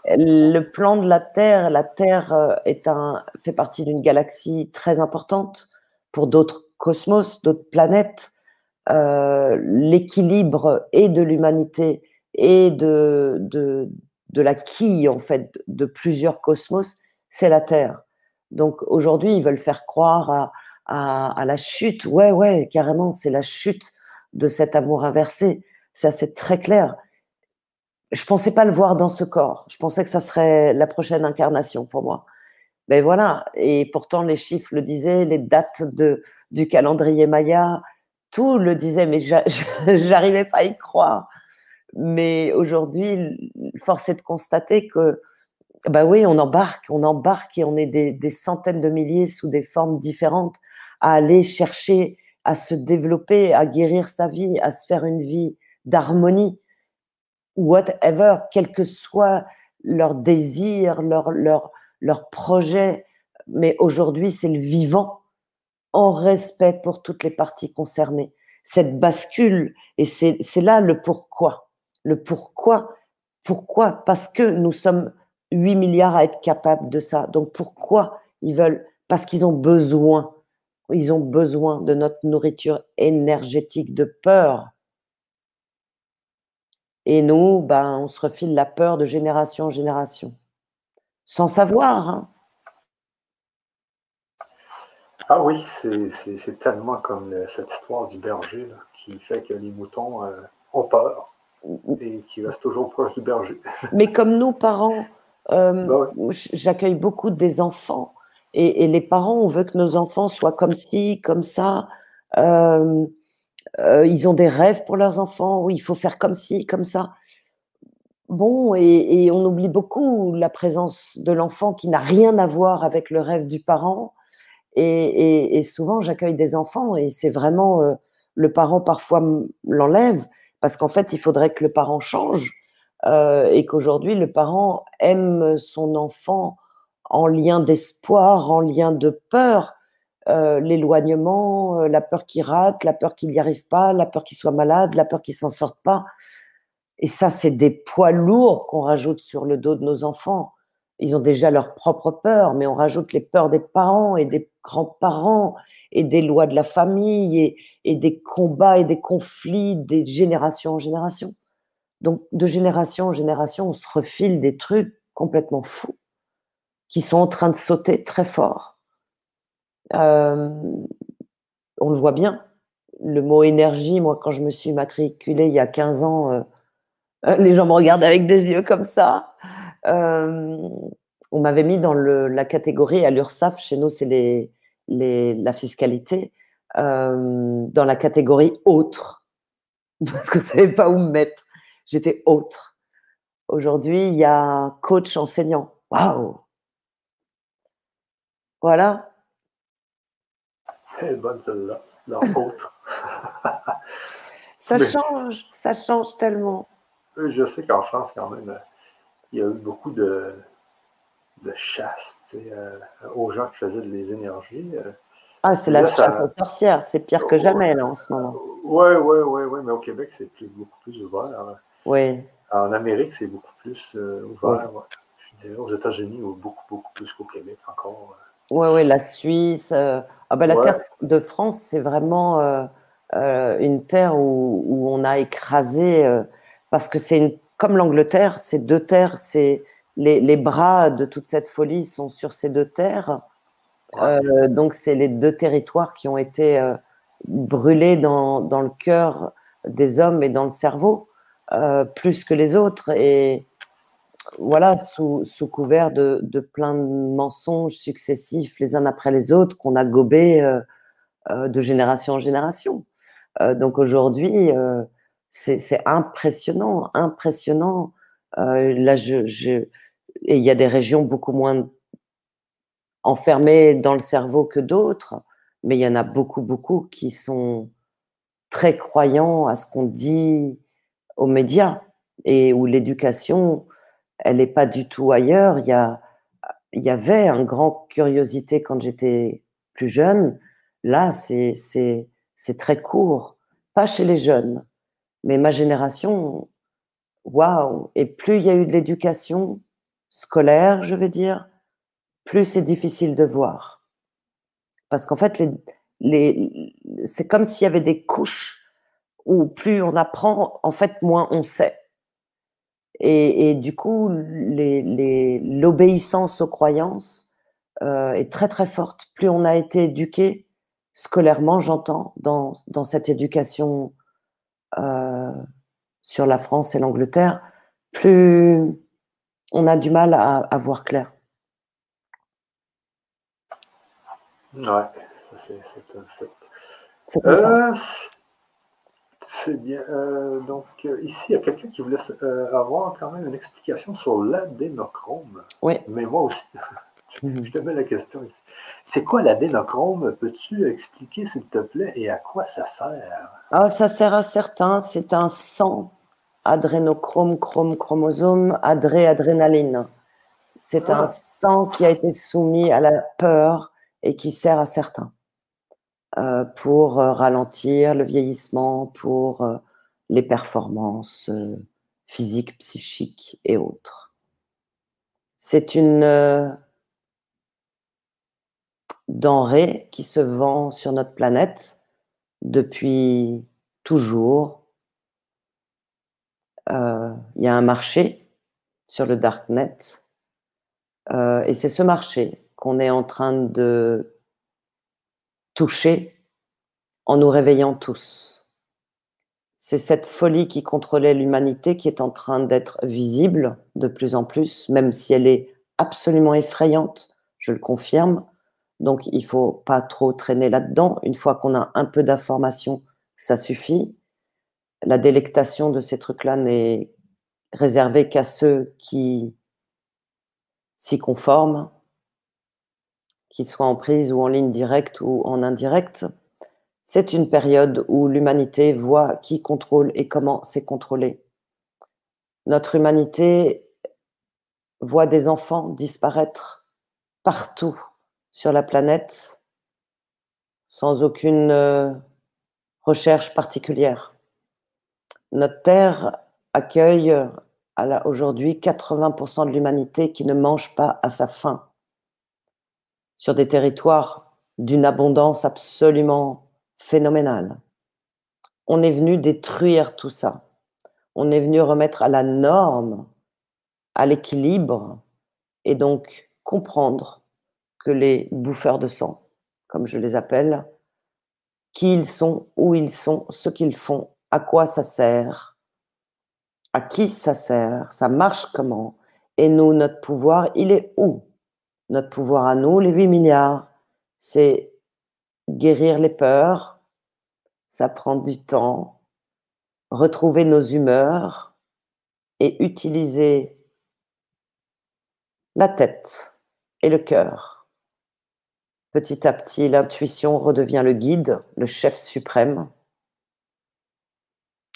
Le plan de la Terre, la Terre euh, est un, fait partie d'une galaxie très importante pour d'autres cosmos, d'autres planètes. Euh, l'équilibre et de l'humanité et de, de, de la quille en fait de plusieurs cosmos c'est la Terre. Donc aujourd'hui, ils veulent faire croire à, la chute. Ouais, ouais, carrément, c'est la chute de cet amour inversé. C'est assez très clair. Je pensais pas le voir dans ce corps. Je pensais que ça serait la prochaine incarnation pour moi. Mais voilà. Et pourtant, les chiffres le disaient, les dates de, du calendrier Maya, tout le disait, mais [laughs] j'arrivais pas à y croire. Mais aujourd'hui, force est de constater que bah oui, on embarque, on embarque et on est des, centaines de milliers sous des formes différentes à aller chercher à se développer, à guérir sa vie, à se faire une vie d'harmonie, whatever, quel que soit leur désir, leur, leur, leur projet. Mais aujourd'hui, c'est le vivant en respect pour toutes les parties concernées. Cette bascule, et c'est là le pourquoi. Le pourquoi, pourquoi? Parce que nous sommes 8 milliards à être capables de ça. Donc pourquoi ils veulent? Parce qu'ils ont besoin. Ils ont besoin de notre nourriture énergétique de peur. Et nous, ben, on se refile la peur de génération en génération. Sans savoir. Hein. Ah oui, c'est tellement comme euh, cette histoire du berger qui fait que les moutons euh, ont peur et qui restent toujours proches du berger. Mais comme nous, parents, euh, bah j'accueille beaucoup des enfants et, les parents, on veut que nos enfants soient comme ci, comme ça. Euh, euh, ils ont des rêves pour leurs enfants, oui, il faut faire comme ci, comme ça. Bon, et, on oublie beaucoup la présence de l'enfant qui n'a rien à voir avec le rêve du parent. Et, souvent, j'accueille des enfants et c'est vraiment le parent parfois l'enlève parce qu'en fait, il faudrait que le parent change euh, et qu'aujourd'hui le parent aime son enfant en lien d'espoir, en lien de peur, euh, l'éloignement, euh, la peur qu'il rate, la peur qu'il n'y arrive pas, la peur qu'il soit malade, la peur qu'il s'en sorte pas. Et ça, c'est des poids lourds qu'on rajoute sur le dos de nos enfants. Ils ont déjà leurs propres peurs, mais on rajoute les peurs des parents et des grands-parents et des lois de la famille et, et des combats et des conflits des générations en génération. Donc, de génération en génération, on se refile des trucs complètement fous qui sont en train de sauter très fort. Euh, on le voit bien. Le mot énergie, moi, quand je me suis matriculée il y a 15 ans, euh, euh, [laughs] les gens me regardent avec des yeux comme ça. on m'avait mis dans la catégorie à l'URSSAF, chez nous, c'est la fiscalité, dans la catégorie autre, [laughs] parce que je ne savais pas où me mettre. J'étais autre. Aujourd'hui, il y a coach enseignant. Waouh Voilà. Bonne celle-là. [laughs] autre. ça change, ça change tellement. Je sais qu'en France, quand même, il y a eu beaucoup de, de chasse euh, aux gens qui faisaient des énergies. Euh. Ah, c'est la chasse aux sorcières, c'est pire que jamais là en ce moment. Oui, oui, oui, ouais, mais au Québec, c'est beaucoup plus ouvert. Oui. En Amérique, c'est beaucoup plus euh, ouvert. Je dirais aux États-Unis, beaucoup, beaucoup plus qu'au Québec encore. Oui, oui, la Suisse. ah ben, la terre de France, c'est vraiment une terre où, où, on a écrasé, parce que c'est une, comme l'Angleterre, c'est deux terres, c'est les, bras de toute cette folie sont sur ces deux terres. Euh, donc, c'est les deux territoires qui ont été euh, brûlés dans, le cœur des hommes et dans le cerveau, euh, plus que les autres. Et voilà, sous, couvert de, de, plein de mensonges successifs les uns après les autres qu'on a gobés de génération en génération. donc aujourd'hui, c'est impressionnant, impressionnant. là, je, et il y a des régions beaucoup moins enfermées dans le cerveau que d'autres, mais il y en a beaucoup, beaucoup qui sont très croyants à ce qu'on dit aux médias et où l'éducation, elle n'est pas du tout ailleurs. Il y, a, il y avait un grand curiosité quand j'étais plus jeune. Là, c'est très court. Pas chez les jeunes, mais ma génération, waouh! Et plus il y a eu de l'éducation, scolaire, je veux dire, plus c'est difficile de voir. Parce qu'en fait, les, c'est comme s'il y avait des couches où plus on apprend, en fait, moins on sait. Et, du coup, l'obéissance aux croyances euh, est très très forte. Plus on a été éduqué scolairement, j'entends, dans, dans, cette éducation euh, sur la France et l'Angleterre, plus on a du mal à, voir clair. Ouais, ça c'est un fait. C'est bien. Euh, donc, euh, ici, il y a quelqu'un qui voulait avoir quand même une explication sur l'adénochrome. Oui. Mais moi aussi. [laughs] Je te mets la question ici. C'est quoi l'adénochrome? Peux-tu expliquer, s'il te plaît, et à quoi ça sert? Ah, Ça sert à certains. C'est un sang adrénochrome, chrome, chromosome, adré, adrénaline. C'est un ah. sang qui a été soumis à la peur et qui sert à certains euh, pour euh, ralentir le vieillissement, pour euh, les performances physiques, psychiques et autres. C'est une denrée qui se vend sur notre planète depuis toujours euh, il y a un marché sur le darknet. Euh, et c'est ce marché qu'on est en train de en nous réveillant tous. C'est cette folie qui contrôlait l'humanité qui est en train d'être visible de plus en plus, même si elle est absolument effrayante, je le confirme. Donc il faut pas trop traîner là-dedans. Une fois qu'on a un peu d'information, ça suffit la délectation de ces trucs-là n'est réservée qu'à ceux qui s'y conforment, qu'ils soient en prise ou en ligne directe ou en indirecte. C'est une période où l'humanité voit qui contrôle et comment c'est contrôlé. Notre humanité voit des enfants disparaître partout sur la planète sans aucune euh, recherche particulière. Notre Terre accueille aujourd'hui 80% de l'humanité qui ne mange pas à sa faim sur des territoires d'une abondance absolument phénoménale. On est venu détruire tout ça. On est venu remettre à la norme, à l'équilibre, et donc comprendre que les bouffeurs de sang, comme je les appelle, qui ils sont, où ils sont, ce qu'ils font, à quoi ça sert, à qui ça sert, ça marche comment, et nous, notre pouvoir, il est où? Notre pouvoir à nous, les 8 milliards, c'est guérir les peurs, ça prend du temps, retrouver nos humeurs et utiliser la tête et le cœur. Petit à petit, l'intuition redevient le guide, le chef suprême.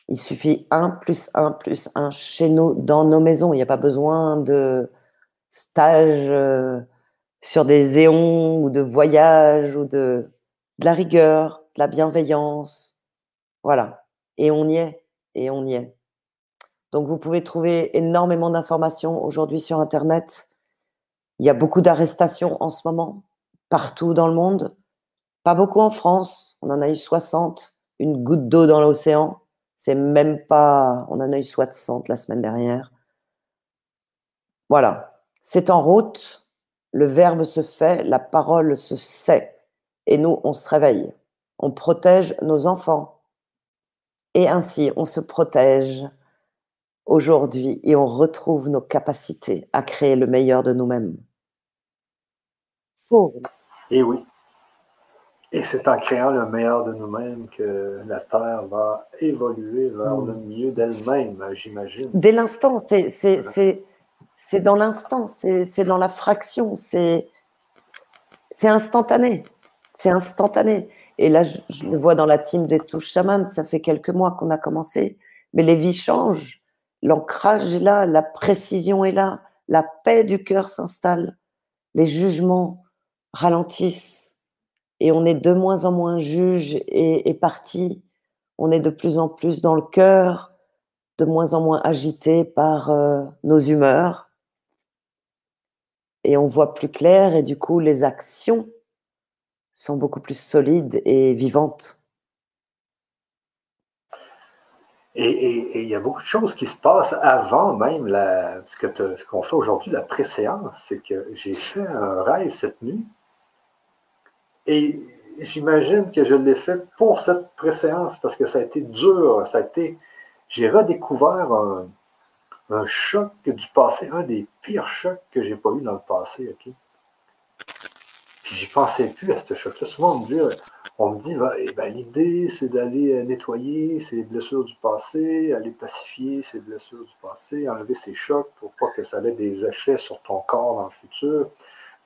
Il suffit un plus un plus un chez nous, dans nos maisons. Il n'y a pas besoin de stage euh, sur des éons ou de voyages ou de, la rigueur, de la bienveillance. Voilà. Et on y est. Et on y est. Donc, vous pouvez trouver énormément d'informations aujourd'hui sur Internet. Il y a beaucoup d'arrestations en ce moment, partout dans le monde. Pas beaucoup en France. On en a eu 60. Une goutte d'eau dans l'océan. C'est même pas. On en a eu 60 la semaine dernière. Voilà. C'est en route. Le verbe se fait. La parole se sait. Et nous, on se réveille. On protège nos enfants. Et ainsi, on se protège aujourd'hui et on retrouve nos capacités à créer le meilleur de nous-mêmes. Et oui. Et c'est en créant le meilleur de nous-mêmes que la Terre va évoluer vers le mm. mieux d'elle-même, j'imagine. Dès l'instant, c'est dans l'instant, c'est dans la fraction, c'est instantané. C'est instantané. Et là, je, le vois dans la team des touches chamanes, ça fait quelques mois qu'on a commencé, mais les vies changent. L'ancrage est là, la précision est là, la paix du cœur s'installe, les jugements ralentissent et on est de moins en moins juge et, et parti. On est de plus en plus dans le cœur, de moins en moins agité par euh, nos humeurs. Et on voit plus clair et du coup les actions sont beaucoup plus solides et vivantes. Et il y a beaucoup de choses qui se passent avant même ce qu'on fait aujourd'hui, la préséance. C'est que j'ai fait un rêve cette nuit et j'imagine que je l'ai fait pour cette préséance parce que ça a été dur. Ça a été, j'ai redécouvert un, un, choc du passé, un des pires chocs que j'ai pas eu dans le passé. ok? Puis j'y pensais plus à ce choc-là. Souvent, on me dit, on me dit eh ben, l'idée, c'est d'aller euh, nettoyer ces blessures du passé, aller pacifier ces blessures du passé, enlever ces chocs pour pas que ça ait des effets sur ton corps dans le futur.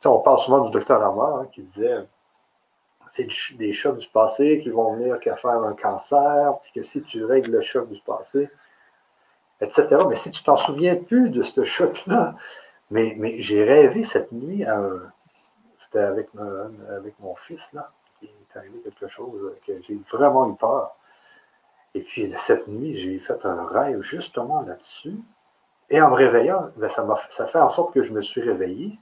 on parle souvent du docteur Amar hein, qui disait c'est des chocs du passé qui vont venir qu'à faire un cancer, puis que si tu règles le choc du passé, etc. Mais si tu t'en souviens plus de ce choc-là, mais, j'ai rêvé cette nuit c'était avec, mon fils, là. Il est arrivé quelque chose que j'ai vraiment eu peur. Et puis, cette nuit, j'ai fait un rêve justement là-dessus. Et en me réveillant, ben, ça, ça fait en sorte que je me suis réveillé.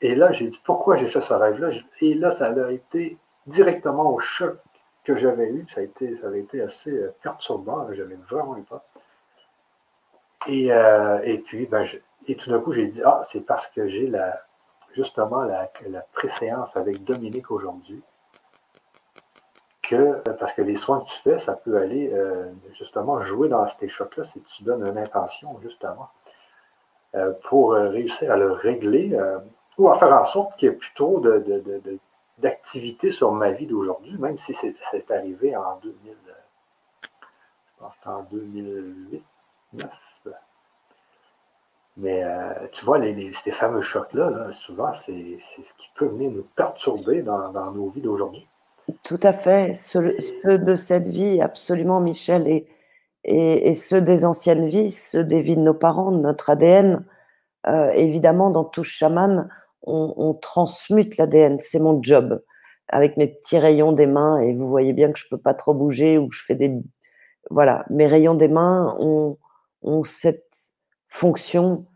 Et là, j'ai dit pourquoi j'ai fait ce rêve-là? Et là, ça a été directement au choc que j'avais eu. Ça, a été, ça avait été assez euh, perturbant. J'avais vraiment eu peur. Et, euh, et puis, ben, et tout d'un coup, j'ai dit Ah, c'est parce que j'ai la, justement la, la préséance avec Dominique aujourd'hui, que, parce que les soins que tu fais, ça peut aller euh, justement jouer dans ces chocs-là si tu donnes une intention, justement, euh, pour réussir à le régler ou à faire en sorte qu'il y ait plutôt d'activité sur ma vie d'aujourd'hui, même si c'est arrivé en 2000, je pense en 2008, 2009. Mais euh, tu vois, ces fameux chocs-là, souvent, c'est ce qui peut venir nous perturber dans, nos vies d'aujourd'hui. Tout à fait. Ceux, de cette vie, absolument, Michel, et, et, ceux des anciennes vies, ceux des vies de nos parents, de notre ADN. Euh, évidemment, dans tout chaman, on, transmute l'ADN. C'est mon job. avec mes petits rayons des mains, et vous voyez bien que je peux pas trop bouger ou que je fais des... Voilà, mes rayons des mains ont, ont cette fonction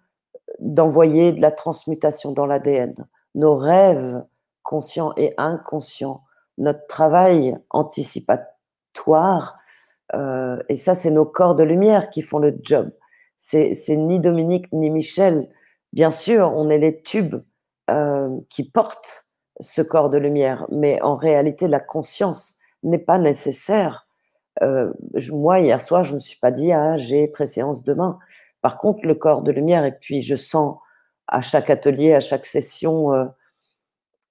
d'envoyer de la transmutation dans l'ADN. Nos rêves conscients et inconscients, notre travail anticipatoire, euh, et ça, c'est nos corps de lumière qui font le job. C'est ni Dominique ni Michel. Bien sûr, on est les tubes euh, qui portent ce corps de lumière, mais en réalité, la conscience n'est pas nécessaire. Euh, moi, hier soir, je ne me suis pas dit, ah, j'ai préséance demain. Par contre, le corps de lumière, et puis je sens à chaque atelier, à chaque session euh,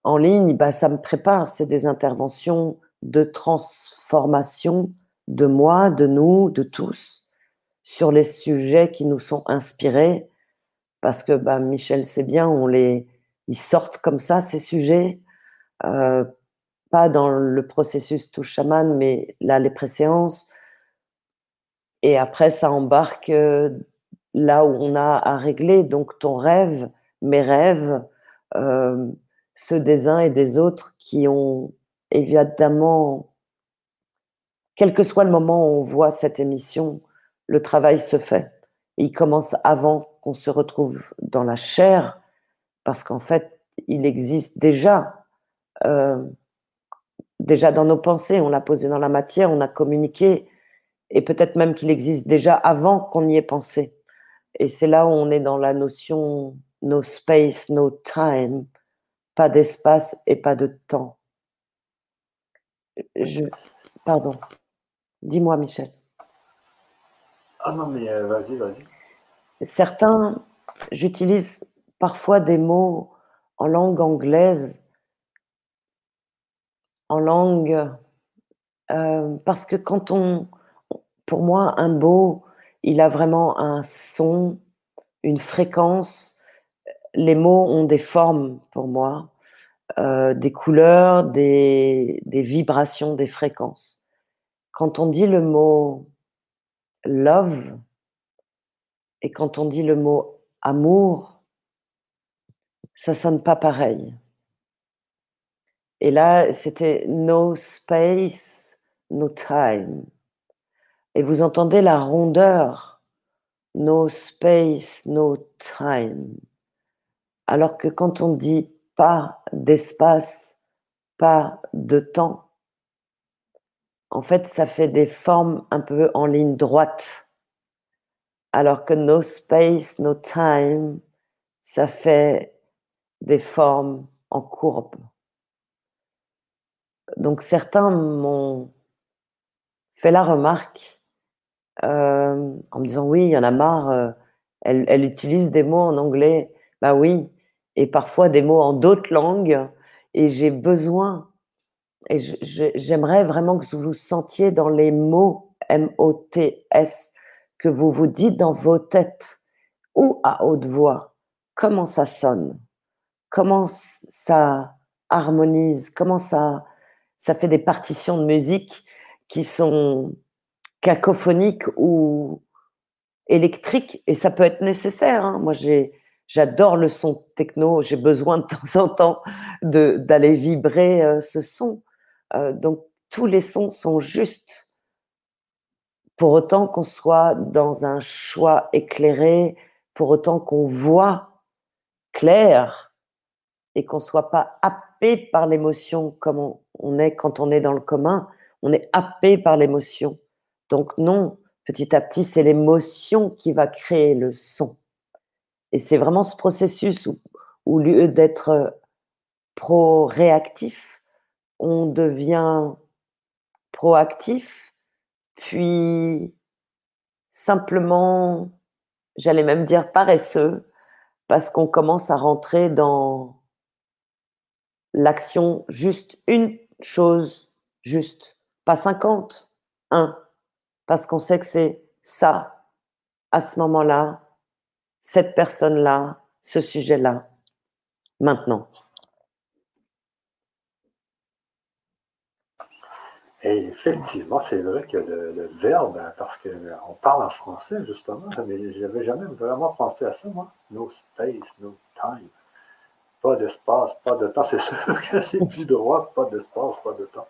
en ligne, bah, ça me prépare. C'est des interventions de transformation de moi, de nous, de tous, sur les sujets qui nous sont inspirés. Parce que bah, Michel sait bien, on les, ils sortent comme ça, ces sujets. Euh, pas dans le processus tout chaman, mais là, les préséances. Et après, ça embarque euh, là où on a à régler. Donc, ton rêve, mes rêves, euh, ceux des uns et des autres qui ont évidemment, quel que soit le moment où on voit cette émission, le travail se fait. il commence avant qu'on se retrouve dans la chair, parce qu'en fait, il existe déjà. Euh, déjà dans nos pensées, on l'a posé dans la matière, on a communiqué, et peut-être même qu'il existe déjà avant qu'on y ait pensé. Et c'est là où on est dans la notion no space, no time, pas d'espace et pas de temps. Je... Pardon. Dis-moi, Michel. Ah non, mais euh, vas-y, vas-y. Certains, j'utilise parfois des mots en langue anglaise en langue, euh, parce que quand on, pour moi, un beau, il a vraiment un son, une fréquence. Les mots ont des formes pour moi, euh, des couleurs, des, des vibrations, des fréquences. Quand on dit le mot love et quand on dit le mot amour, ça sonne pas pareil. Et là, c'était no space, no time. Et vous entendez la rondeur, no space, no time. Alors que quand on dit pas d'espace, pas de temps, en fait, ça fait des formes un peu en ligne droite. Alors que no space, no time, ça fait des formes en courbe donc certains m'ont fait la remarque euh, en me disant oui, il y en a marre, euh, elle, utilise des mots en anglais, bah oui, et parfois des mots en d'autres langues, et j'ai besoin, et j'aimerais vraiment que vous vous sentiez dans les mots M-O-T-S que vous vous dites dans vos têtes ou à haute voix, comment ça sonne, comment ça harmonise, comment ça ça fait des partitions de musique qui sont cacophoniques ou électriques et ça peut être nécessaire. Hein. Moi, j'adore le son techno, j'ai besoin de [laughs] temps en temps d'aller vibrer euh, ce son. Euh, donc, tous les sons sont justes. Pour autant qu'on soit dans un choix éclairé, pour autant qu'on voit clair et qu'on ne soit pas happé par l'émotion comme on est quand on est dans le commun, on est happé par l'émotion. Donc non, petit à petit, c'est l'émotion qui va créer le son. Et c'est vraiment ce processus où, au lieu d'être pro-réactif, on devient proactif, puis simplement, j'allais même dire paresseux, parce qu'on commence à rentrer dans l'action juste une chose juste, pas 50, un, parce qu'on sait que c'est ça, à ce moment-là, cette personne-là, ce sujet-là, maintenant. Et effectivement, c'est vrai que le, verbe, parce qu'on parle en français justement, mais j'avais jamais vraiment pensé à ça, moi. No space, no time. pas d'espace, pas de temps. [laughs] C'est sûr que c'est plus droit, pas d'espace, pas de temps.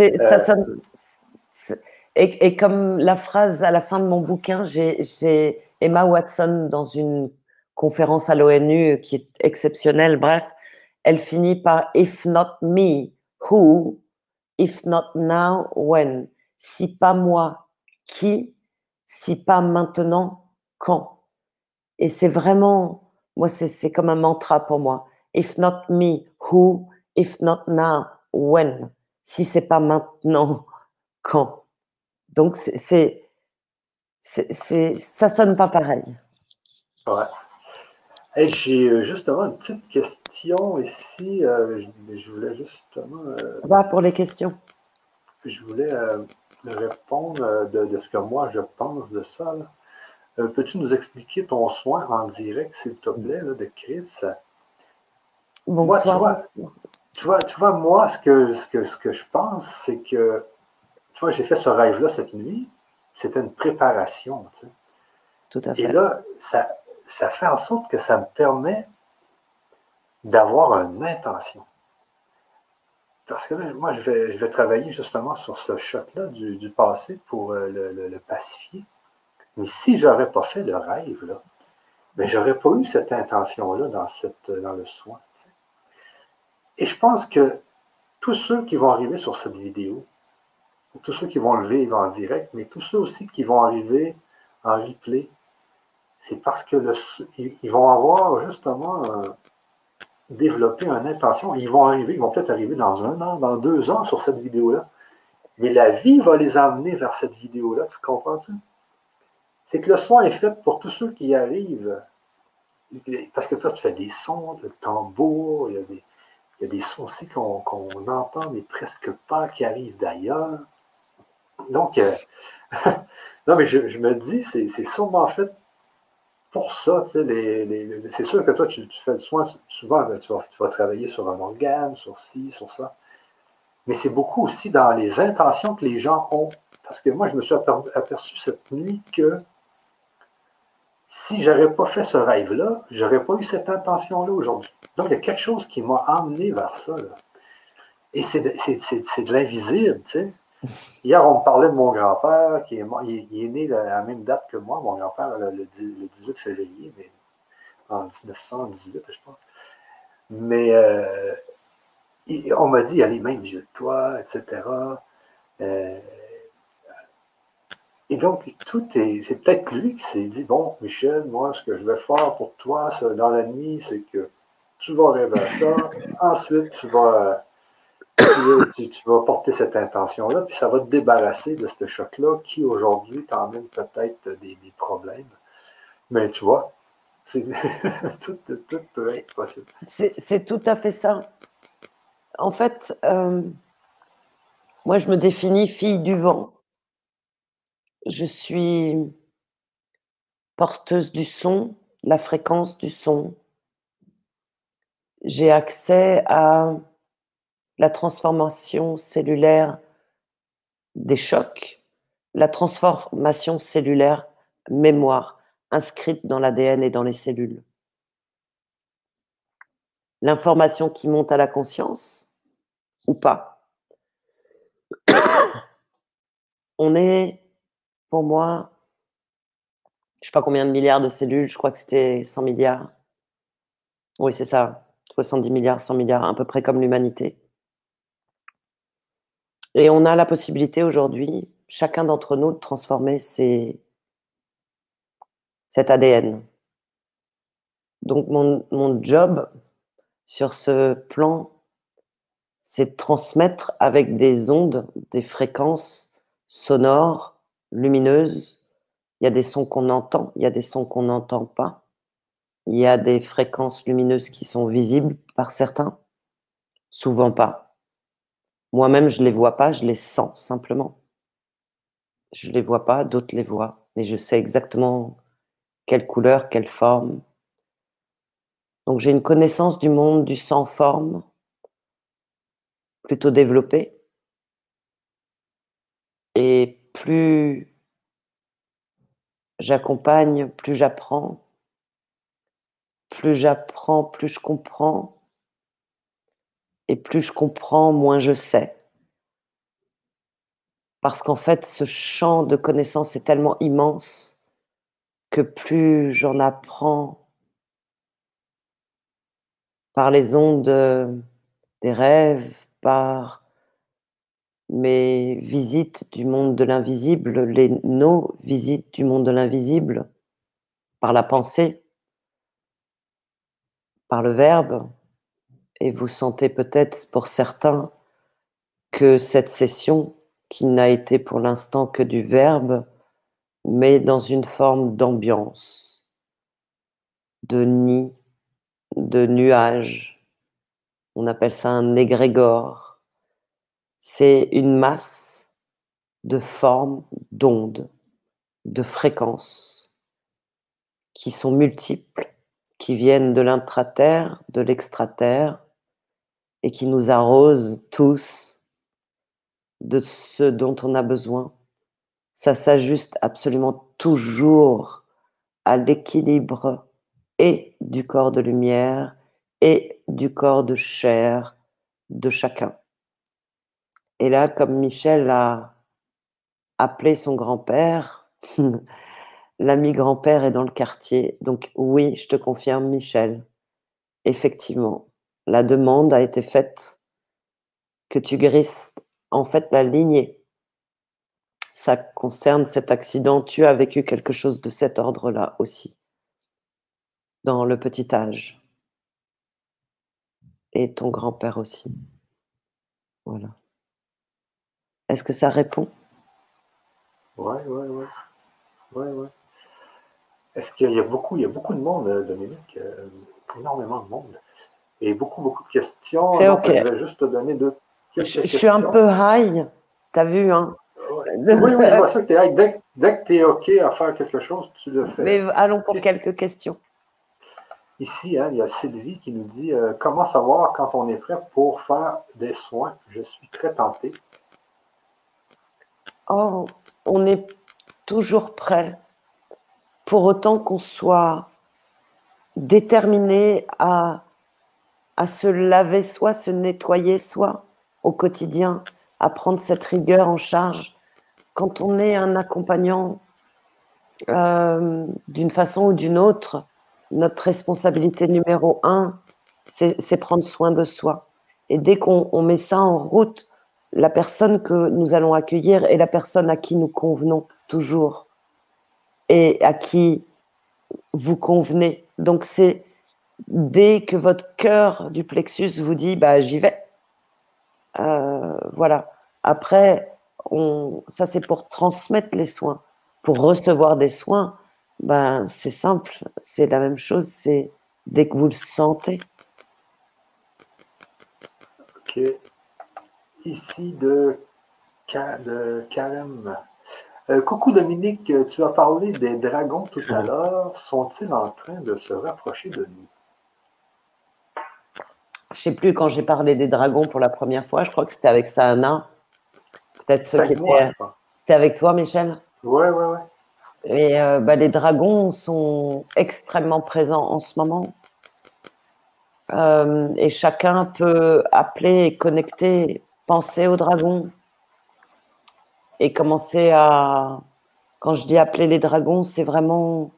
Euh, et, comme la phrase à la fin de mon bouquin, j'ai Emma Watson dans une conférence à l'ONU qui est exceptionnelle, bref, elle finit par If not me, who? If not now, when? Si pas moi, qui? Si pas maintenant, quand? Et c'est vraiment, moi, c'est comme un mantra pour moi. If not me, who? If not now, when? Si c'est pas maintenant, quand? Donc, c'est, c'est, ça sonne pas pareil. Ouais. J'ai euh, justement une petite question ici. Euh, je, voulais justement. Euh, Va pour les questions. Je voulais répondre de, ce que moi je pense de ça. Peux-tu nous expliquer ton soin en direct, s'il te plaît, de Chris? Bonsoir. tu, vois, tu, vois, moi, ce que, ce que, ce que je pense, c'est que, tu vois, j'ai fait ce rêve-là cette nuit. C'était une préparation. Tout à fait. Et là, ça, ça fait en sorte que ça me permet d'avoir une intention. Parce que moi, je vais, je vais travailler justement sur ce choc-là du, passé pour euh, le, pacifier. Mais si je n'aurais pas fait le rêve, là, ben, je n'aurais pas eu cette intention-là dans, cette, dans le soin. Et je pense que tous ceux qui vont arriver sur cette vidéo, tous ceux qui vont le vivre en direct, mais tous ceux aussi qui vont arriver en replay, c'est parce que ils vont avoir justement euh, développé une intention. Ils vont arriver, ils vont peut-être arriver dans un an, dans deux ans sur cette vidéo-là. Mais la vie va les amener vers cette vidéo-là, tu comprends-tu? C'est que le son est fait pour tous ceux qui arrivent. Parce que toi, tu fais des sons, de tambour, il y a des, il y a des sons aussi qu'on entend, mais presque pas, qui arrivent d'ailleurs. Donc, euh, [laughs] non, mais je, me dis, c'est sûrement fait pour ça, c'est sûr que toi, tu, fais le soin, souvent, ben, tu, vas, travailler sur un organe, sur ci, sur ça. Mais c'est beaucoup aussi dans les intentions que les gens ont. Parce que moi, je me suis aperçu cette nuit que si je n'aurais pas fait ce rêve-là, je n'aurais pas eu cette intention-là aujourd'hui. Donc, il y a quelque chose qui m'a amené vers ça. Et c'est de l'invisible, tu sais. Hier, on me parlait de mon grand-père, qui est, il, est né à la même date que moi, mon grand-père, le, 18 février, en 1918, je pense. Mais euh, on m'a dit, il a les mains vieux de toi, etc. Euh, et donc, tout est. C'est peut-être lui qui s'est dit Bon, Michel, moi, ce que je vais faire pour toi dans la nuit, c'est que tu vas rêver à ça. Ensuite, tu vas tu, vas porter cette intention-là, puis ça va te débarrasser de ce choc-là qui aujourd'hui t'emmène peut-être des, problèmes. Mais tu vois, [laughs] tout, peut être possible. C'est tout à fait ça. En fait, euh, moi je me définis fille du vent. Je suis porteuse du son, la fréquence du son. J'ai accès à la transformation cellulaire des chocs, la transformation cellulaire mémoire inscrite dans l'ADN et dans les cellules. L'information qui monte à la conscience ou pas. [coughs] On est, pour moi, je ne sais pas combien de milliards de cellules, je crois que c'était 100 milliards. Oui, c'est ça, 70 milliards, 100 milliards, à peu près comme l'humanité. Et on a la possibilité aujourd'hui, chacun d'entre nous, de transformer cet ADN. Donc mon, mon job sur ce plan, c'est de transmettre avec des ondes, des fréquences sonores, lumineuses. Il y a des sons qu'on entend, il y a des sons qu'on n'entend pas. Il y a des fréquences lumineuses qui sont visibles par certains, souvent pas. Moi-même, je ne les vois pas, je les sens simplement. Je ne les vois pas, d'autres les voient. Mais je sais exactement quelle couleur, quelle forme. Donc j'ai une connaissance du monde du sans forme plutôt développée. Et plus j'accompagne, plus j'apprends. Plus j'apprends, plus je comprends. Et plus je comprends, moins je sais. Parce qu'en fait, ce champ de connaissances est tellement immense que plus j'en apprends par les ondes des rêves, par mes visites du monde de l'invisible, les, nos visites du monde de l'invisible, par la pensée, par le verbe, et vous sentez peut-être pour certains que cette session, qui n'a été pour l'instant que du verbe, mais dans une forme d'ambiance, de nid, de nuage. On appelle ça un égrégore. C'est une masse de formes, d'ondes, de fréquences qui sont multiples, qui viennent de l'intraterre, de l'extraterre, et qui nous arrosent tous de ce dont on a besoin. Ça s'ajuste absolument toujours à l'équilibre et du corps de lumière et du corps de chair de chacun. Et là, comme Michel a appelé son grand-père, [laughs] l'ami grand-père est dans le quartier. Donc oui, je te confirme, Michel, effectivement, la demande a été faite que tu grisses en fait la lignée. Ça concerne cet accident. Tu as vécu quelque chose de cet ordre-là aussi dans le petit âge. Et ton grand-père aussi. Voilà. Est-ce que ça répond? Ouais, ouais, ouais. Ouais, ouais. Est-ce qu'il y a beaucoup, il y a beaucoup de monde, euh, Dominique, euh, énormément de monde, et beaucoup, beaucoup de questions. C'est OK. Je vais juste te donner deux. Je, je suis un peu high, t'as vu, hein Oui, oui, je vois ça que tu es high. Dès, dès que tu es OK à faire quelque chose, tu le fais. Mais allons pour quelques questions. Ici, hein, il y a Sylvie qui nous dit euh, Comment savoir quand on est prêt pour faire des soins? Je suis très tenté. Oh, on est toujours prêt, pour autant qu'on soit déterminé à, à se laver soi, se nettoyer soi au quotidien, à prendre cette rigueur en charge. Quand on est un accompagnant euh, d'une façon ou d'une autre, notre responsabilité numéro un, c'est prendre soin de soi. Et dès qu'on met ça en route, la personne que nous allons accueillir est la personne à qui nous convenons toujours et à qui vous convenez. Donc c'est dès que votre cœur du plexus vous dit bah j'y vais. Euh, voilà. Après, on, ça c'est pour transmettre les soins. Pour recevoir des soins, ben, c'est simple, c'est la même chose, c'est dès que vous le sentez. Ok. Ici de, de Karem. Euh, coucou Dominique, tu as parlé des dragons tout à l'heure. Sont-ils en train de se rapprocher de nous? Je sais plus quand j'ai parlé des dragons pour la première fois. Je crois que c'était avec Sana. Peut-être ceux qui étaient. C'était avec toi, Michel Ouais, ouais, ouais. Et euh, bah, les dragons sont extrêmement présents en ce moment. Euh, et chacun peut appeler et connecter, penser aux dragons et commencer à. Quand je dis appeler les dragons, c'est vraiment.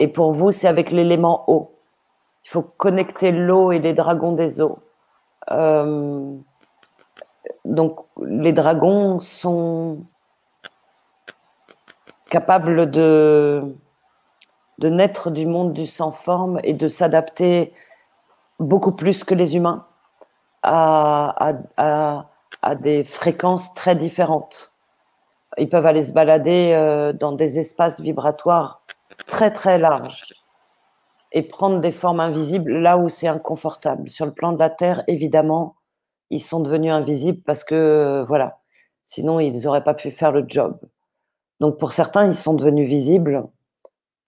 Et pour vous, c'est avec l'élément eau. Il faut connecter l'eau et les dragons des eaux. Euh, donc, les dragons sont capables de, de naître du monde du sans forme et de s'adapter beaucoup plus que les humains à, à, à, des fréquences très différentes. Ils peuvent aller se balader euh, dans des espaces vibratoires très très larges et prendre des formes invisibles là où c'est inconfortable. Sur le plan de la Terre, évidemment, ils sont devenus invisibles parce que, euh, voilà, sinon ils n'auraient pas pu faire le job. Donc pour certains, ils sont devenus visibles.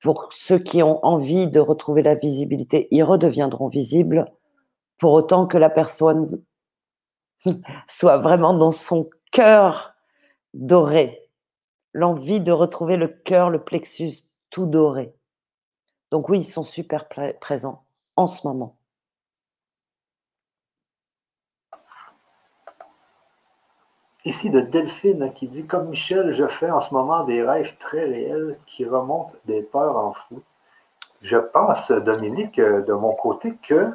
Pour ceux qui ont envie de retrouver la visibilité, ils redeviendront visibles pour autant que la personne [laughs] soit vraiment dans son cœur doré, l'envie de retrouver le cœur, le plexus tout doré. Donc oui, ils sont super présents. en ce moment. Ici de Delphine qui dit Comme Michel, je fais en ce moment des rêves très réels qui remontent des peurs en fou. Je pense, Dominique, euh, de mon côté, que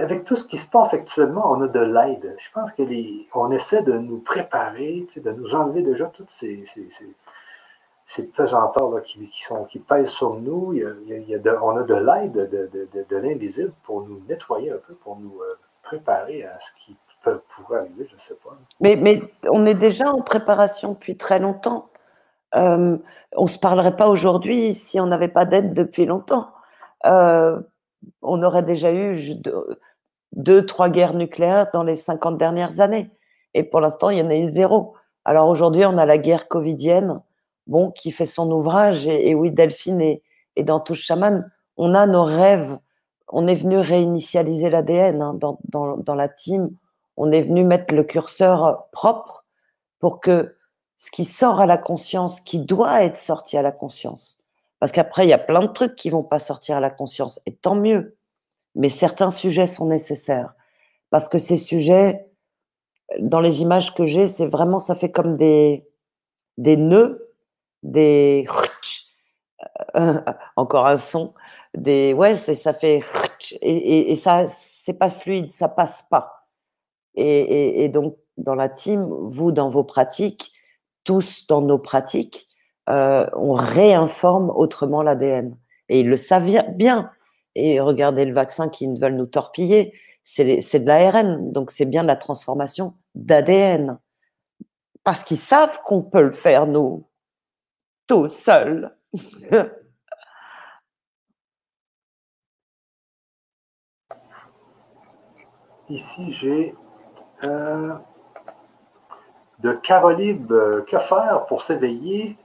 avec tout ce qui se passe actuellement, on a de l'aide. Je pense qu'on essaie de nous préparer, de nous enlever déjà toutes ces, pesanteurs qui, sont, qui pèsent sur nous. on a de l'aide de, l'invisible pour nous nettoyer un peu, pour nous euh, préparer à ce qui peut, pourrait arriver, je ne sais pas. Mais, mais on est déjà en préparation depuis très longtemps. Euh, on ne se parlerait pas aujourd'hui si on n'avait pas d'aide depuis longtemps. Euh, on aurait déjà eu deux, trois guerres nucléaires dans les 50 dernières années. Et pour l'instant, il y en a eu zéro. Alors aujourd'hui, on a la guerre covidienne, bon, qui fait son ouvrage. Et, oui, Delphine et, dans Touche Chaman, on a nos rêves. On est venu réinitialiser l'ADN hein, dans, dans la team. On est venu mettre le curseur propre pour que ce qui sort à la conscience, qui doit être sorti à la conscience, parce qu'après, il y a plein de trucs qui vont pas sortir à la conscience, et tant mieux. Mais certains sujets sont nécessaires. Parce que ces sujets, dans les images que j'ai, c'est vraiment, ça fait comme des, des nœuds, des. Euh, encore un son. Des, ouais, ça fait. Et, et, ça, c'est pas fluide, ça passe pas. Et, et, donc, dans la team, vous, dans vos pratiques, tous dans nos pratiques, euh, on réinforme autrement l'ADN. Et ils le savent bien. Et regardez le vaccin qu'ils veulent nous torpiller, c'est de l'ARN. Donc c'est bien de la transformation d'ADN. Parce qu'ils savent qu'on peut le faire, nous, tout seuls. [laughs] Ici, j'ai euh, de Caroline, euh, que faire pour s'éveiller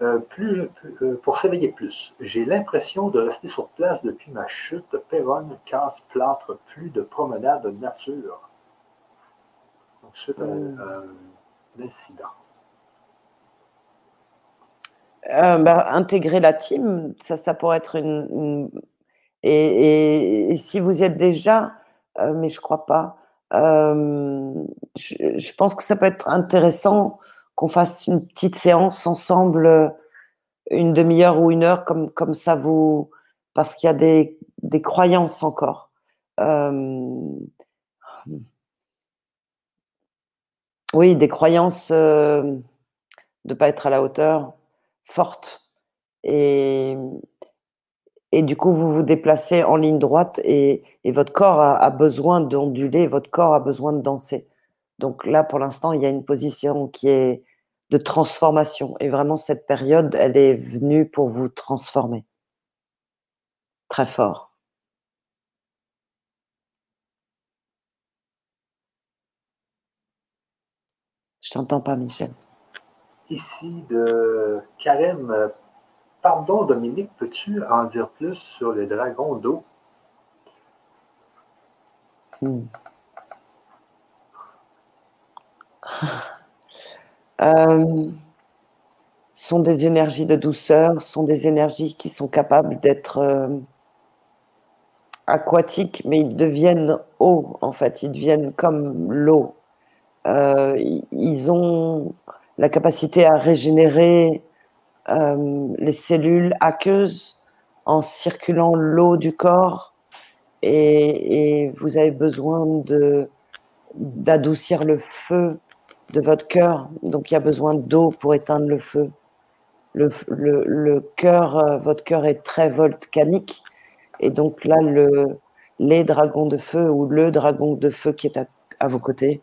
euh, plus, euh, pour s'éveiller plus. J'ai l'impression de rester sur place depuis ma chute. Péronne, casse, plâtre, plus de promenade de nature. Donc, c'est un, hmm. incident. Euh, ben, intégrer la team, ça, pourrait être une. Et, si vous y êtes déjà, mais je crois pas, je, je, pense que ça peut être intéressant qu'on fasse une petite séance ensemble, euh, une demi-heure ou une heure, comme, comme ça vous. Parce qu'il y a des, des croyances encore. Euh, oui, des croyances euh, de ne pas être à la hauteur, fortes. Et, et du coup, vous vous déplacez en ligne droite et, et votre corps a, a besoin d'onduler, votre corps a besoin de danser. Donc là, pour l'instant, il y a une position qui est de transformation. Et vraiment, cette période, elle est venue pour vous transformer. Très fort. Je t'entends pas, Michel. Ici de Karem. Pardon, Dominique, peux-tu en dire plus sur les dragons d'eau? Hmm. [laughs] euh, sont des énergies de douceur, sont des énergies qui sont capables d'être euh, aquatiques, mais ils deviennent eau, en fait, ils deviennent comme l'eau. Euh, ils ont la capacité à régénérer euh, les cellules aqueuses en circulant l'eau du corps et, vous avez besoin d'adoucir le feu de votre cœur. Donc il y a besoin d'eau pour éteindre le feu. Le, cœur, euh, votre cœur est très volcanique. Et donc là, le, les dragons de feu ou le dragon de feu qui est à, vos côtés,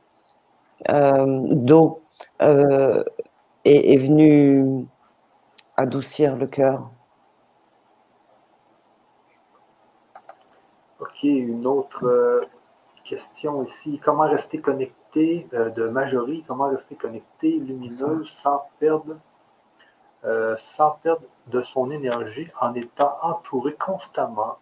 euh, d'eau, euh, est, est, venu adoucir le cœur. Ok, une autre question ici. Comment rester connecté euh, de Majorie, comment rester connecté, lumineux, sans perdre, euh, sans perdre de son énergie en étant entouré constamment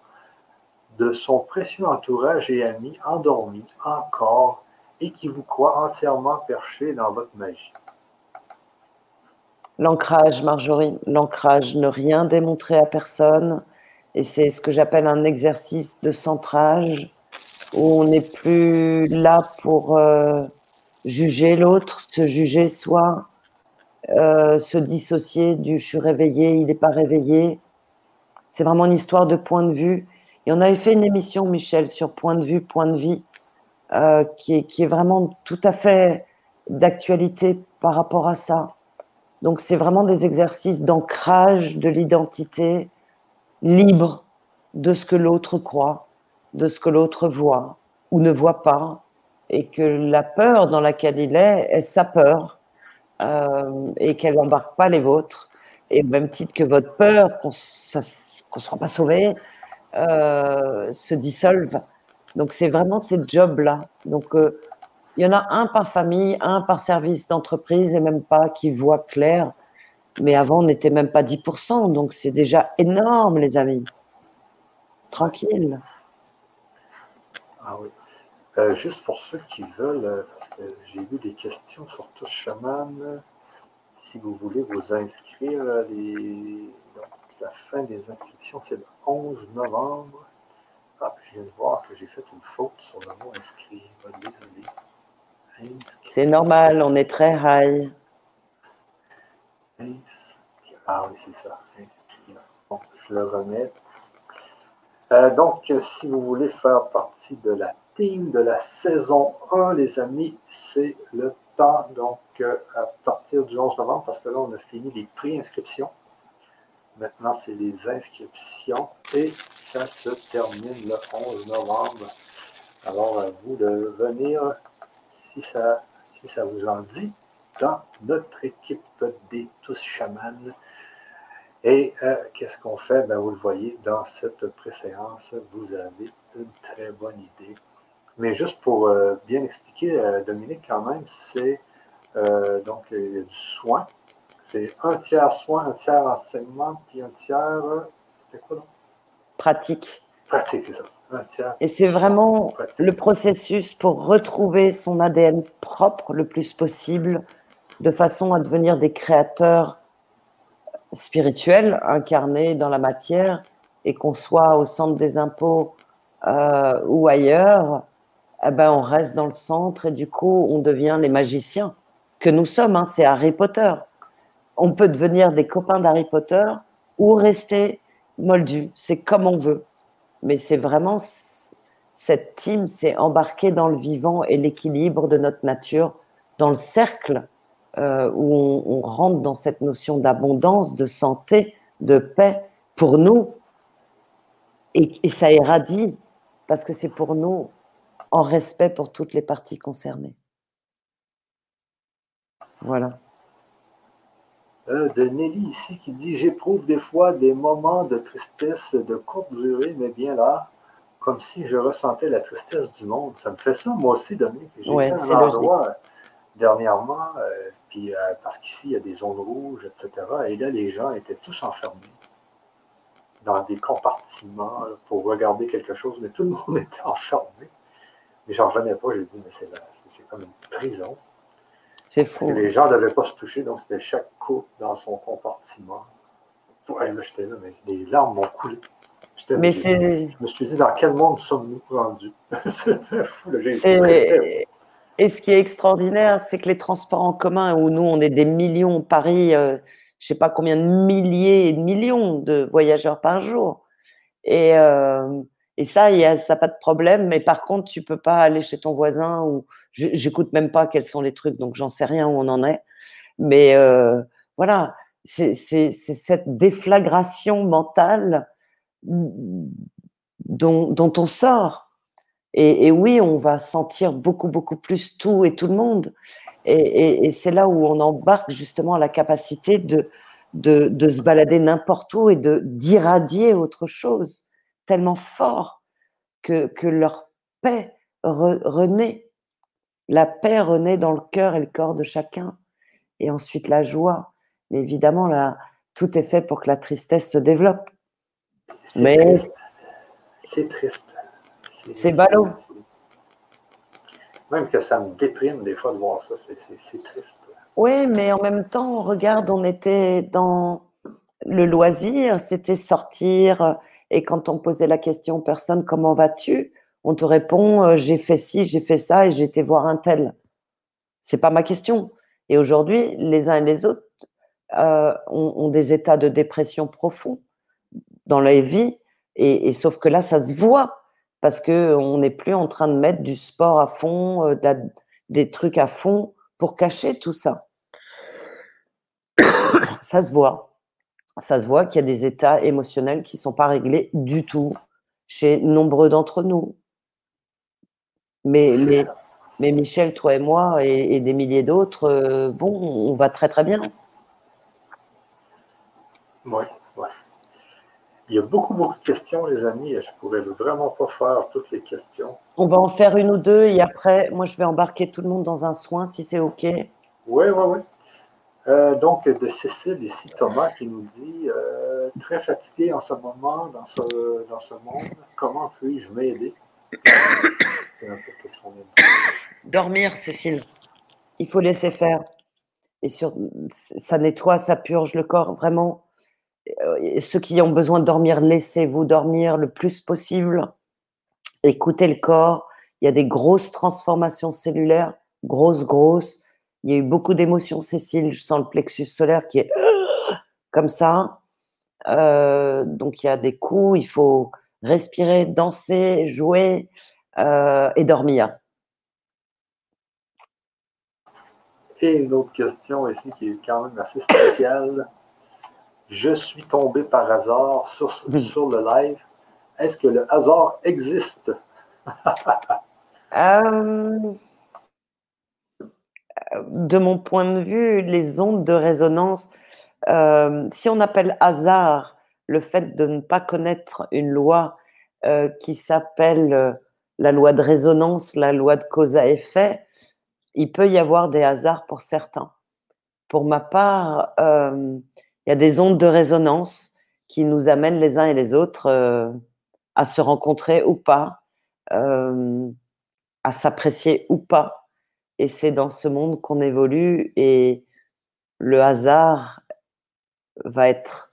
de son précieux entourage et amis endormis encore et qui vous croient entièrement perché dans votre magie. L'ancrage, Marjorie, l'ancrage, ne rien démontrer à personne Et c'est ce que j'appelle un exercice de centrage où on n'est plus là pour euh, juger l'autre, se juger soi, euh, se dissocier du je suis réveillé, il n'est pas réveillé. C'est vraiment une histoire de point de vue. Et on avait fait une émission, Michel, sur point de vue, point de vie, euh, qui, est, qui est vraiment tout à fait d'actualité par rapport à ça. Donc c'est vraiment des exercices d'ancrage de l'identité libre de ce que l'autre croit, de ce que l'autre voit ou ne voit pas, et que la peur dans laquelle il est est sa peur, euh, et qu'elle n'embarque pas les vôtres. Et au même titre que votre peur qu'on ne soit pas sauvé euh, se dissolve. Donc c'est vraiment ces jobs-là. Donc euh, il y en a un par famille, un par service d'entreprise et même pas qui voit clair. Mais avant, on n'était même pas 10%, donc c'est déjà énorme, les amis. Tranquille. Ah oui. Euh, juste pour ceux qui veulent, euh, j'ai vu des questions sur Tous Chaman, si vous voulez vous inscrire, les... la fin des inscriptions, c'est le 11 novembre. Viens de voir que j'ai fait une faute sur le mot inscrit. Désolé. C'est normal, on est très high. Ah oui, c'est ça. Bon, je le remets. Euh, donc, si vous voulez faire partie de la team de la saison 1, les amis, c'est le temps. Donc, euh, à partir du 11 novembre, parce que là, on a fini les pré-inscriptions. Maintenant, c'est les inscriptions et ça se termine le 11 novembre. Alors, à vous de venir si ça, si ça vous en dit, dans notre équipe des tous chamans. Et euh, qu'est-ce qu'on fait? Ben, vous le voyez dans cette préséance, vous avez une très bonne idée. Mais juste pour euh, bien expliquer, euh, Dominique, quand même, c'est donc du soin. C'est un tiers soin, un tiers enseignement, puis un tiers. C'était quoi, donc? Pratique. Pratique, c'est ça. Et c'est vraiment le processus pour retrouver son ADN propre le plus possible, de façon à devenir des créateurs spirituels incarnés dans la matière et qu'on soit au centre des impôts euh, ou ailleurs, eh ben on reste dans le centre et du coup on devient les magiciens que nous sommes. Hein, c'est Harry Potter. On peut devenir des copains d'Harry Potter ou rester moldu. C'est comme on veut mais c'est vraiment cette team, c'est embarquer dans le vivant et l'équilibre de notre nature, dans le cercle euh, où on, rentre dans cette notion d'abondance, de santé, de paix pour nous. Et, ça irradie parce que c'est pour nous en respect pour toutes les parties concernées. Voilà. Euh, de Nelly ici qui dit J'éprouve des fois des moments de tristesse de courte durée, mais bien là, comme si je ressentais la tristesse du monde. Ça me fait ça, moi aussi, Dominique. J'ai ouais, un endroit euh, dernièrement, euh, puis, parce qu'ici, il y a des zones rouges, etc. Et là, les gens étaient tous enfermés dans des compartiments pour regarder quelque chose, mais tout le monde [laughs] était enfermé. Mais j'en revenais pas, j'ai dit, mais c'est comme une prison. C'est fou. les gens ne devaient pas se toucher, donc c'était chaque couple dans son compartiment. Ouais, là, j'étais là, mais les larmes m'ont coulé. Mais. Je me suis dit, dans quel monde sommes-nous rendus? [laughs] c'est fou, Et ce qui est extraordinaire, c'est que les transports en commun, où nous, on est des millions, Paris, euh, je ne sais pas combien de milliers et de millions de voyageurs par jour. Et, euh, et ça, y a, ça pas de problème. Mais par contre, tu peux pas aller chez ton voisin ou j'écoute même pas quels sont les trucs, donc j'en sais rien où on en est. Mais euh, voilà, c'est cette déflagration mentale dont, on sort. Et, oui, on va sentir beaucoup, beaucoup plus tout et tout le monde. Et c'est là où on embarque justement la capacité de, de, de se balader n'importe où et d'irradier autre chose tellement fort que, que leur paix renaît. La paix renaît dans le cœur et le corps de chacun. Et ensuite la joie. Mais évidemment, là, tout est fait pour que la tristesse se développe. Mais c'est triste. C'est ballot. Même que ça me déprime des fois de voir ça, c'est triste. Oui, mais en même temps, regarde, on était dans le loisir, c'était sortir, Et quand on posait la question personne, comment vas-tu? On te répond euh, j'ai fait ci, j'ai fait ça et j'ai été voir un tel. C'est pas ma question. Et aujourd'hui, les uns et les autres euh, ont, des états de dépression profonds dans leur vie. Et, sauf que là, ça se voit parce que on n'est plus en train de mettre du sport à fond, euh, des trucs à fond pour cacher tout ça. ça se voit. Ça se voit qu'il y a des états émotionnels qui ne sont pas réglés du tout chez nombreux d'entre nous. Mais, mais, mais, Michel, toi et moi, et, des milliers d'autres, euh, bon, on va très très bien. Oui, oui. Il y a beaucoup, beaucoup de questions, les amis, et je ne pourrais vraiment pas faire toutes les questions. On va en faire une ou deux, et après, moi, je vais embarquer tout le monde dans un soin, si c'est OK. Oui, oui, oui. Euh, donc, de Cécile, ici Thomas, qui nous dit euh, Très fatigué en ce moment dans ce, dans ce monde, comment puis-je m'aider? C'est un peu ce qu'on Dormir, Cécile. Il faut laisser faire. Et sur, ça nettoie, ça purge le corps. Vraiment, euh, ceux qui ont besoin de dormir, laissez-vous dormir le plus possible. Écoutez le corps. Il y a des grosses transformations cellulaires, grosses, grosses il y a eu beaucoup d'émotions, Cécile. Je sens le plexus solaire qui est [gasps] comme ça. Euh, donc, il y a des coups. Il faut respirer, danser, jouer euh, et dormir. Et une autre question ici qui est quand même assez spéciale. Je suis tombé par hasard sur, sur le live. Est-ce que le hasard existe? euh de mon point de vue, les ondes de résonance, euh, si on appelle hasard le fait de ne pas connaître une loi euh, qui s'appelle euh, la loi de résonance, la loi de cause à effet, il peut y avoir des hasards pour certains. Pour ma part, il y a des ondes de résonance qui nous amènent les uns et les autres à se rencontrer ou pas, à s'apprécier ou pas et c'est dans ce monde qu'on évolue et le hasard va être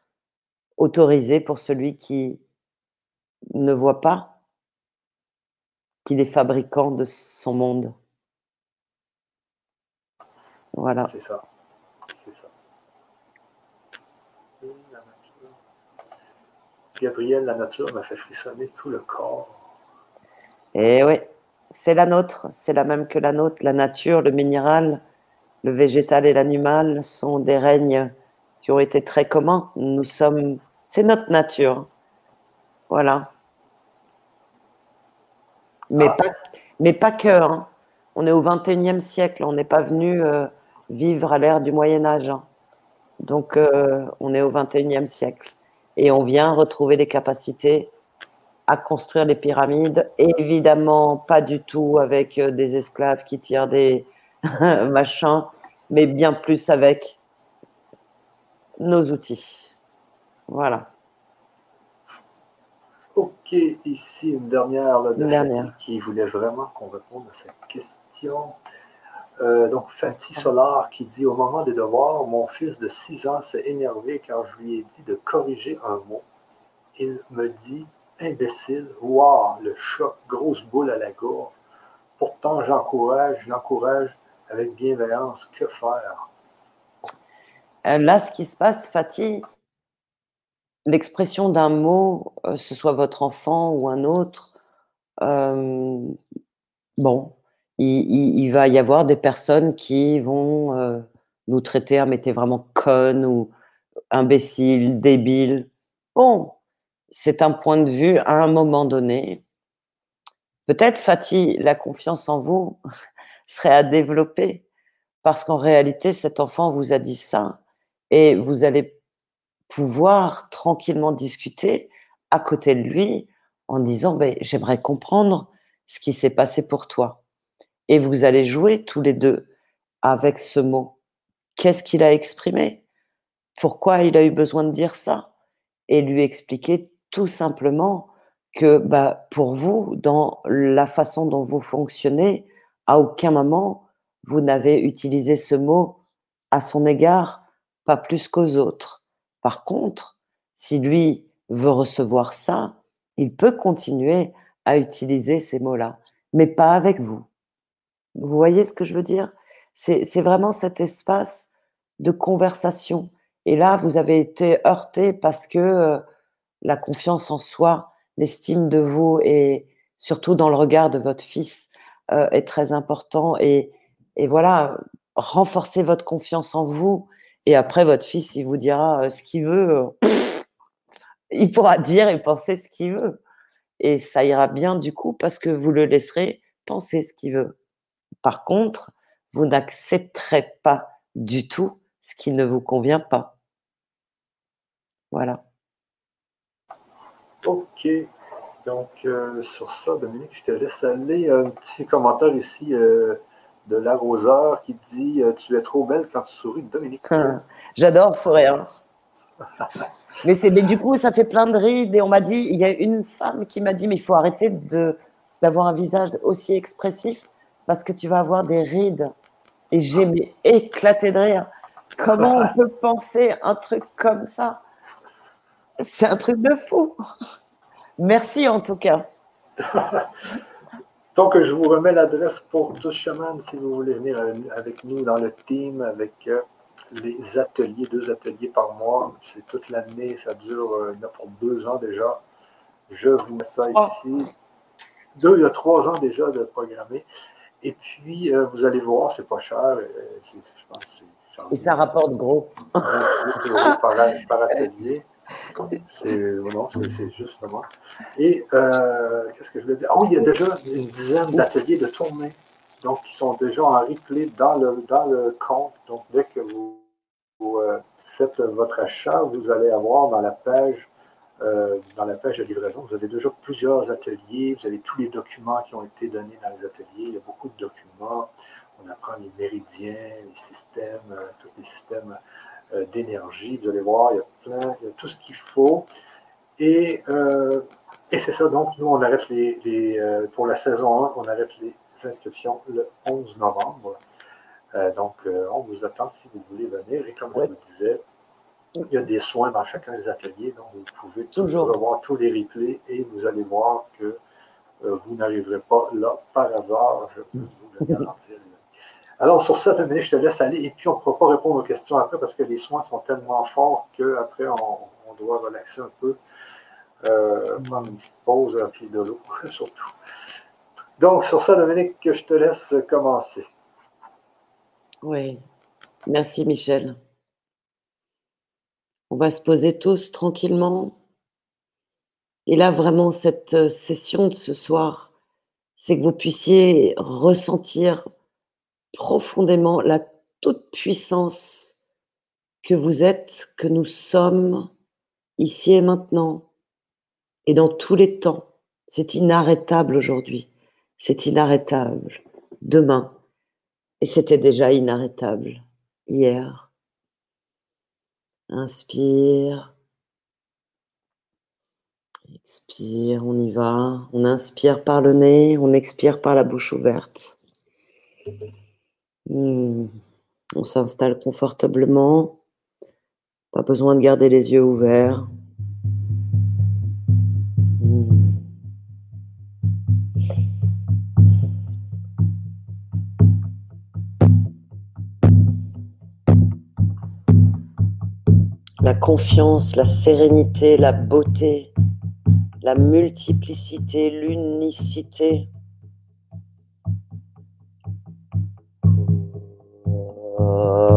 autorisé pour celui qui ne voit pas qu'il est fabricant de son monde. Voilà. C'est ça. C'est ça. Gabriel, la nature m'a fait frissonner tout le corps. Eh oui c'est la nôtre, c'est la même que la nôtre. La nature, le minéral, le végétal et l'animal sont des règnes qui ont été très communs. Nous sommes, c'est notre nature. Voilà. Mais, ah. pas, mais pas que. Hein. On est au 21e siècle, on n'est pas venu euh, vivre à l'ère du Moyen Âge. Hein. Donc, euh, on est au 21e siècle. Et on vient retrouver les capacités à construire les pyramides. évidemment, pas du tout avec euh, des esclaves qui tirent des [laughs] machins, mais bien plus avec nos outils. Voilà. Ok, ici une dernière, dernière. qui voulait vraiment qu'on réponde à cette question. Euh, donc, Fancy Solar qui dit Au moment des devoirs, mon fils de 6 ans s'est énervé car je lui ai dit de corriger un mot. Il me dit Imbécile, wow, le choc, grosse boule à la gorge. Pourtant, j'encourage, j'encourage avec bienveillance. Que faire? Euh, là, ce qui se passe, Fatih, l'expression d'un mot, euh, ce soit votre enfant ou un autre, euh, bon, il, va y avoir des personnes qui vont nous traiter, ah, mais vraiment conne ou imbécile, débile. Bon, c'est un point de vue à un moment donné. Peut-être, Fatih, la confiance en vous [laughs] serait à développer parce qu'en réalité, cet enfant vous a dit ça et vous allez pouvoir tranquillement discuter à côté de lui en disant ben, J'aimerais comprendre ce qui s'est passé pour toi. Et vous allez jouer tous les deux avec ce mot. Qu'est-ce qu'il a exprimé? Pourquoi il a eu besoin de dire ça? Et lui expliquer tout simplement que bah, pour vous, dans la façon dont vous fonctionnez, à aucun moment vous n'avez utilisé ce mot à son égard, pas plus qu'aux autres. Par contre, si lui veut recevoir ça, il peut continuer à utiliser ces mots-là, mais pas avec vous. Vous voyez ce que je veux dire? C'est vraiment cet espace de conversation. Et là, vous avez été heurté parce que euh, la confiance en soi, l'estime de vous et surtout dans le regard de votre fils euh, est très important. Et, et voilà, renforcez votre confiance en vous. Et après, votre fils, il vous dira euh, ce qu'il veut. [laughs] il pourra dire et penser ce qu'il veut. Et ça ira bien du coup parce que vous le laisserez penser ce qu'il veut. Par contre, vous n'accepterez pas du tout ce qui ne vous convient pas. Voilà. Ok. Donc, euh, sur ça, Dominique, je te laisse aller. Un petit commentaire ici euh, de l'arroseur qui dit euh, Tu es trop belle quand tu souris, Dominique. J'adore sourire. [laughs] mais, mais du coup, ça fait plein de rides. Et on m'a dit il y a une femme qui m'a dit Mais il faut arrêter d'avoir un visage aussi expressif parce que tu vas avoir des rides. Et j'ai éclaté de rire. Comment on [laughs] peut penser un truc comme ça? C'est un truc de fou. Merci en tout cas. [laughs] Donc, je vous remets l'adresse pour tous Chaman si vous voulez venir avec nous dans le team, avec euh, les ateliers, deux ateliers par mois. C'est toute l'année, ça dure euh, pour deux ans déjà. Je vous mets ça oh. ici. Deux, il y a trois ans déjà de programmer. Et puis, euh, vous allez voir, c'est pas cher. Euh, je pense Et ça rapporte gros. [laughs] par, par atelier. C'est non, c'est justement. Et euh, qu'est-ce que je veux dire? Oui, il y a déjà une dizaine d'ateliers de tournée. Donc, qui sont déjà en replay dans le, dans le compte. Donc, dès que vous, vous faites votre achat, vous allez avoir dans la page euh, dans la page de livraison, vous avez déjà plusieurs ateliers, vous avez tous les documents qui ont été donnés dans les ateliers, il y a beaucoup de documents, on apprend les méridiens, les systèmes, euh, tous les systèmes euh, d'énergie, vous allez voir, il y a plein, il y a tout ce qu'il faut. Et, et c'est ça, donc nous on arrête les, pour la saison 1, on arrête les inscriptions le 11 novembre. donc on vous attend si vous voulez venir, et comme je vous disais, il y a des soins dans chacun des ateliers, donc vous pouvez toujours revoir tous les replays et vous allez voir que euh, vous n'arriverez pas là par hasard, je peux vous le garantir. [laughs] Alors, sur ça, je te laisse aller et puis on ne pourra pas répondre aux questions après parce que les soins sont tellement forts qu'après, on, on doit relaxer un peu, euh, prendre une petite pause pied de l'eau, [laughs] surtout. Donc, sur ça, Dominique, je te laisse commencer. Oui. Merci, Michel. On va se poser tous tranquillement. Et là, vraiment, cette euh, session de ce soir, c'est que vous puissiez ressentir profondément la toute puissance que vous êtes, que nous sommes ici et maintenant et dans tous les temps. C'est inarrêtable aujourd'hui. C'est inarrêtable demain. Et c'était déjà inarrêtable hier. Inspire. Expire, on y va. On inspire par le nez, on expire par la bouche ouverte. Hmm. On s'installe confortablement. Pas besoin de garder les yeux ouverts. la confiance, la sérénité, la beauté, la multiplicité, l'unicité. 呃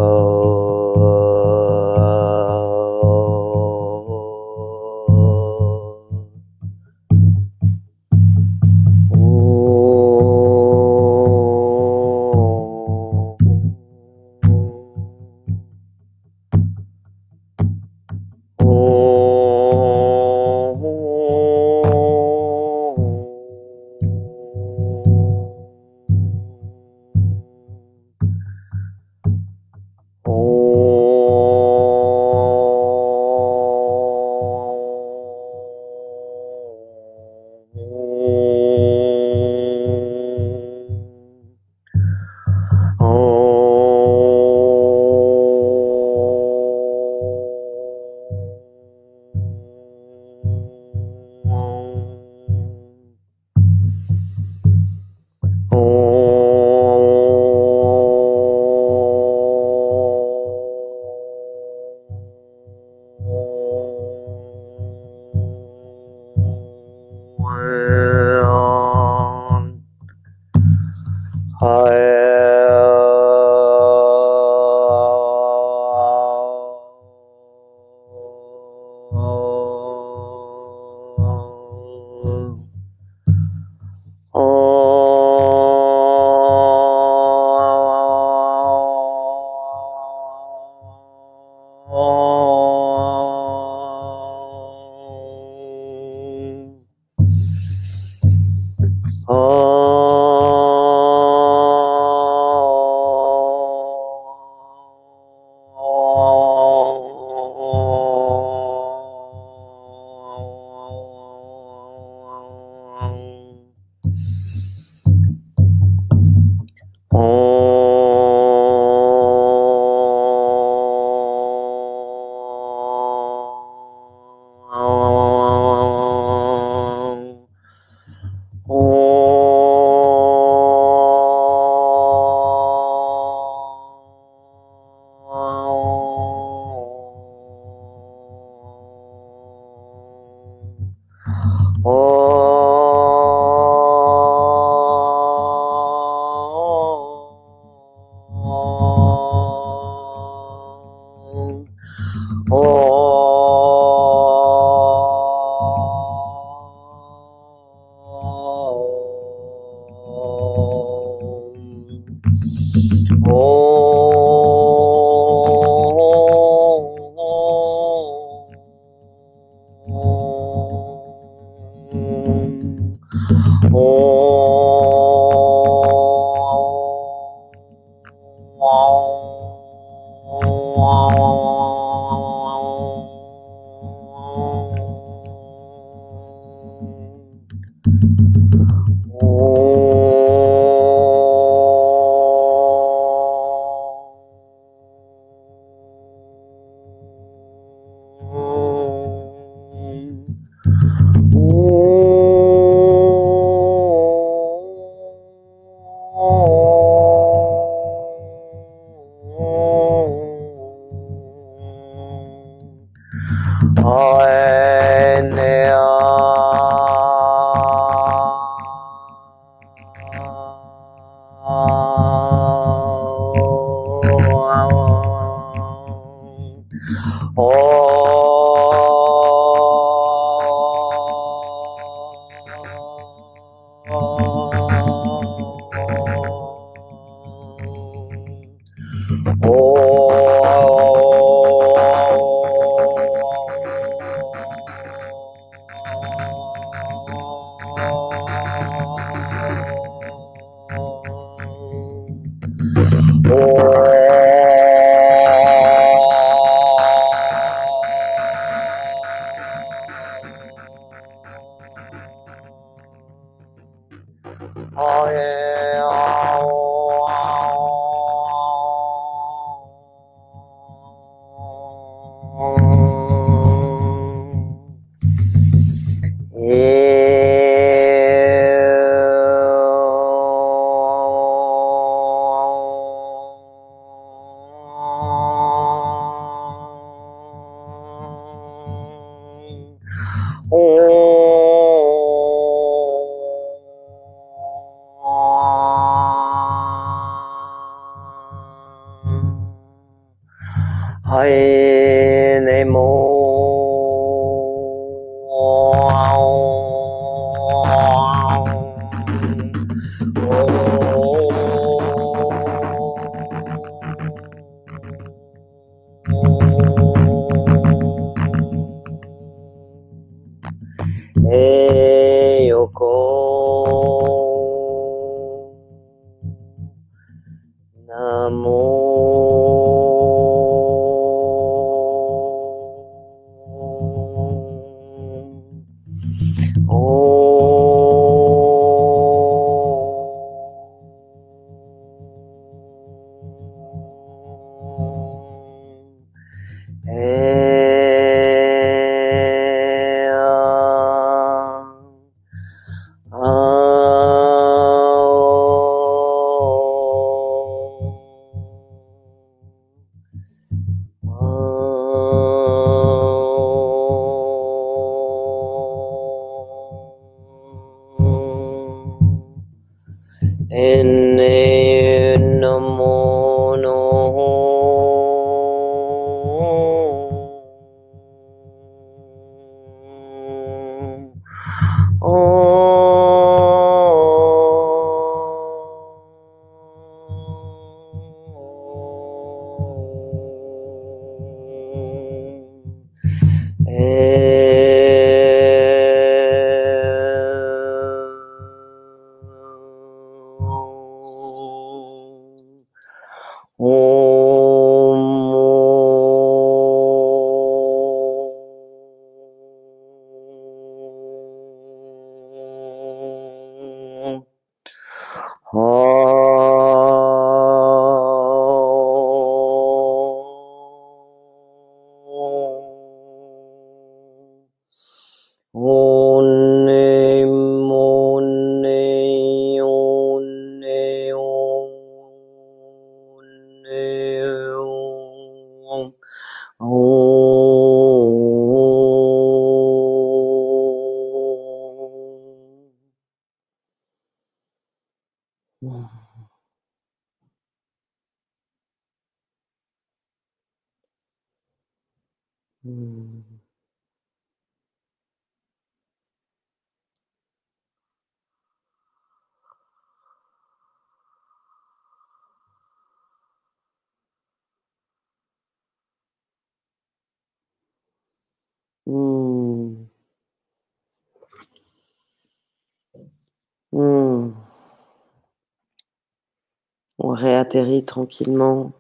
réatterrit tranquillement.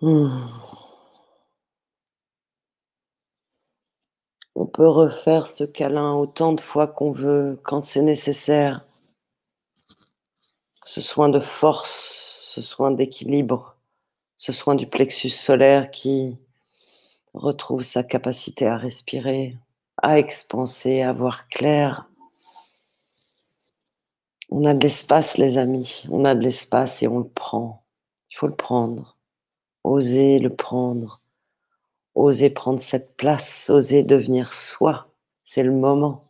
Hmm. On peut refaire ce câlin autant de fois qu'on veut, quand c'est nécessaire. Ce soin de force, ce soin d'équilibre, ce soin du plexus solaire qui retrouve sa capacité à respirer, à expanser, à voir clair, on a de l'espace, les amis. On a de l'espace et on le prend. Il faut le prendre. Oser le prendre. Oser prendre cette place. Oser devenir soi. C'est le moment.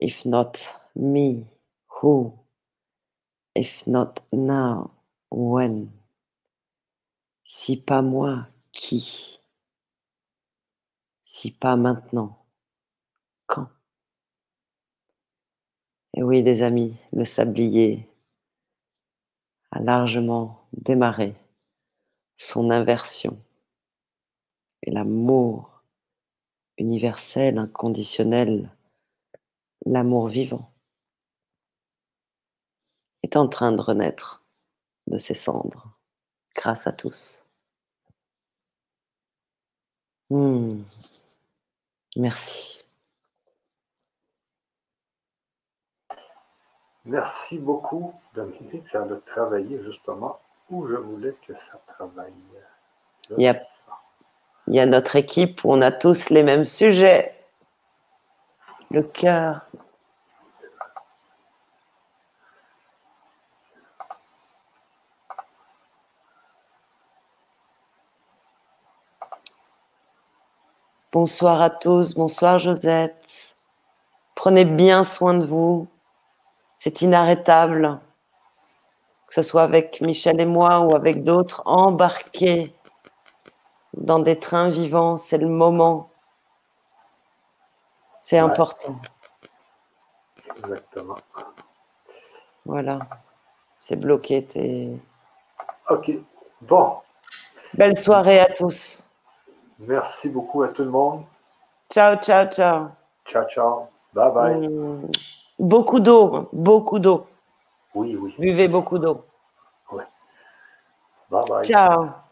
If not me, who? If not now, when? Si pas moi, qui? Si pas maintenant, quand? Et oui, les amis, le sablier a largement démarré son inversion. Et l'amour universel, inconditionnel, l'amour vivant, est en train de renaître de ses cendres, grâce à tous. Hmm. Merci. Merci beaucoup, Dominique. Ça a travaillé justement où je voulais que ça travaille. Il y, a, il y a notre équipe où on a tous les mêmes sujets. Le cœur. Bonsoir à tous, bonsoir Josette. Prenez bien soin de vous. C'est inarrêtable, que ce soit avec Michel et moi ou avec d'autres, embarqués dans des trains vivants, c'est le moment. C'est important. Exactement. Voilà. C'est bloqué. T'es... Ok. Bon. Belle soirée à tous. Merci beaucoup à tout le monde. Ciao, ciao, ciao. Ciao, ciao. Bye bye. Mmh. Beaucoup d'eau, beaucoup d'eau. Oui, oui. Buvez beaucoup d'eau. Ouais. Bye bye. Ciao.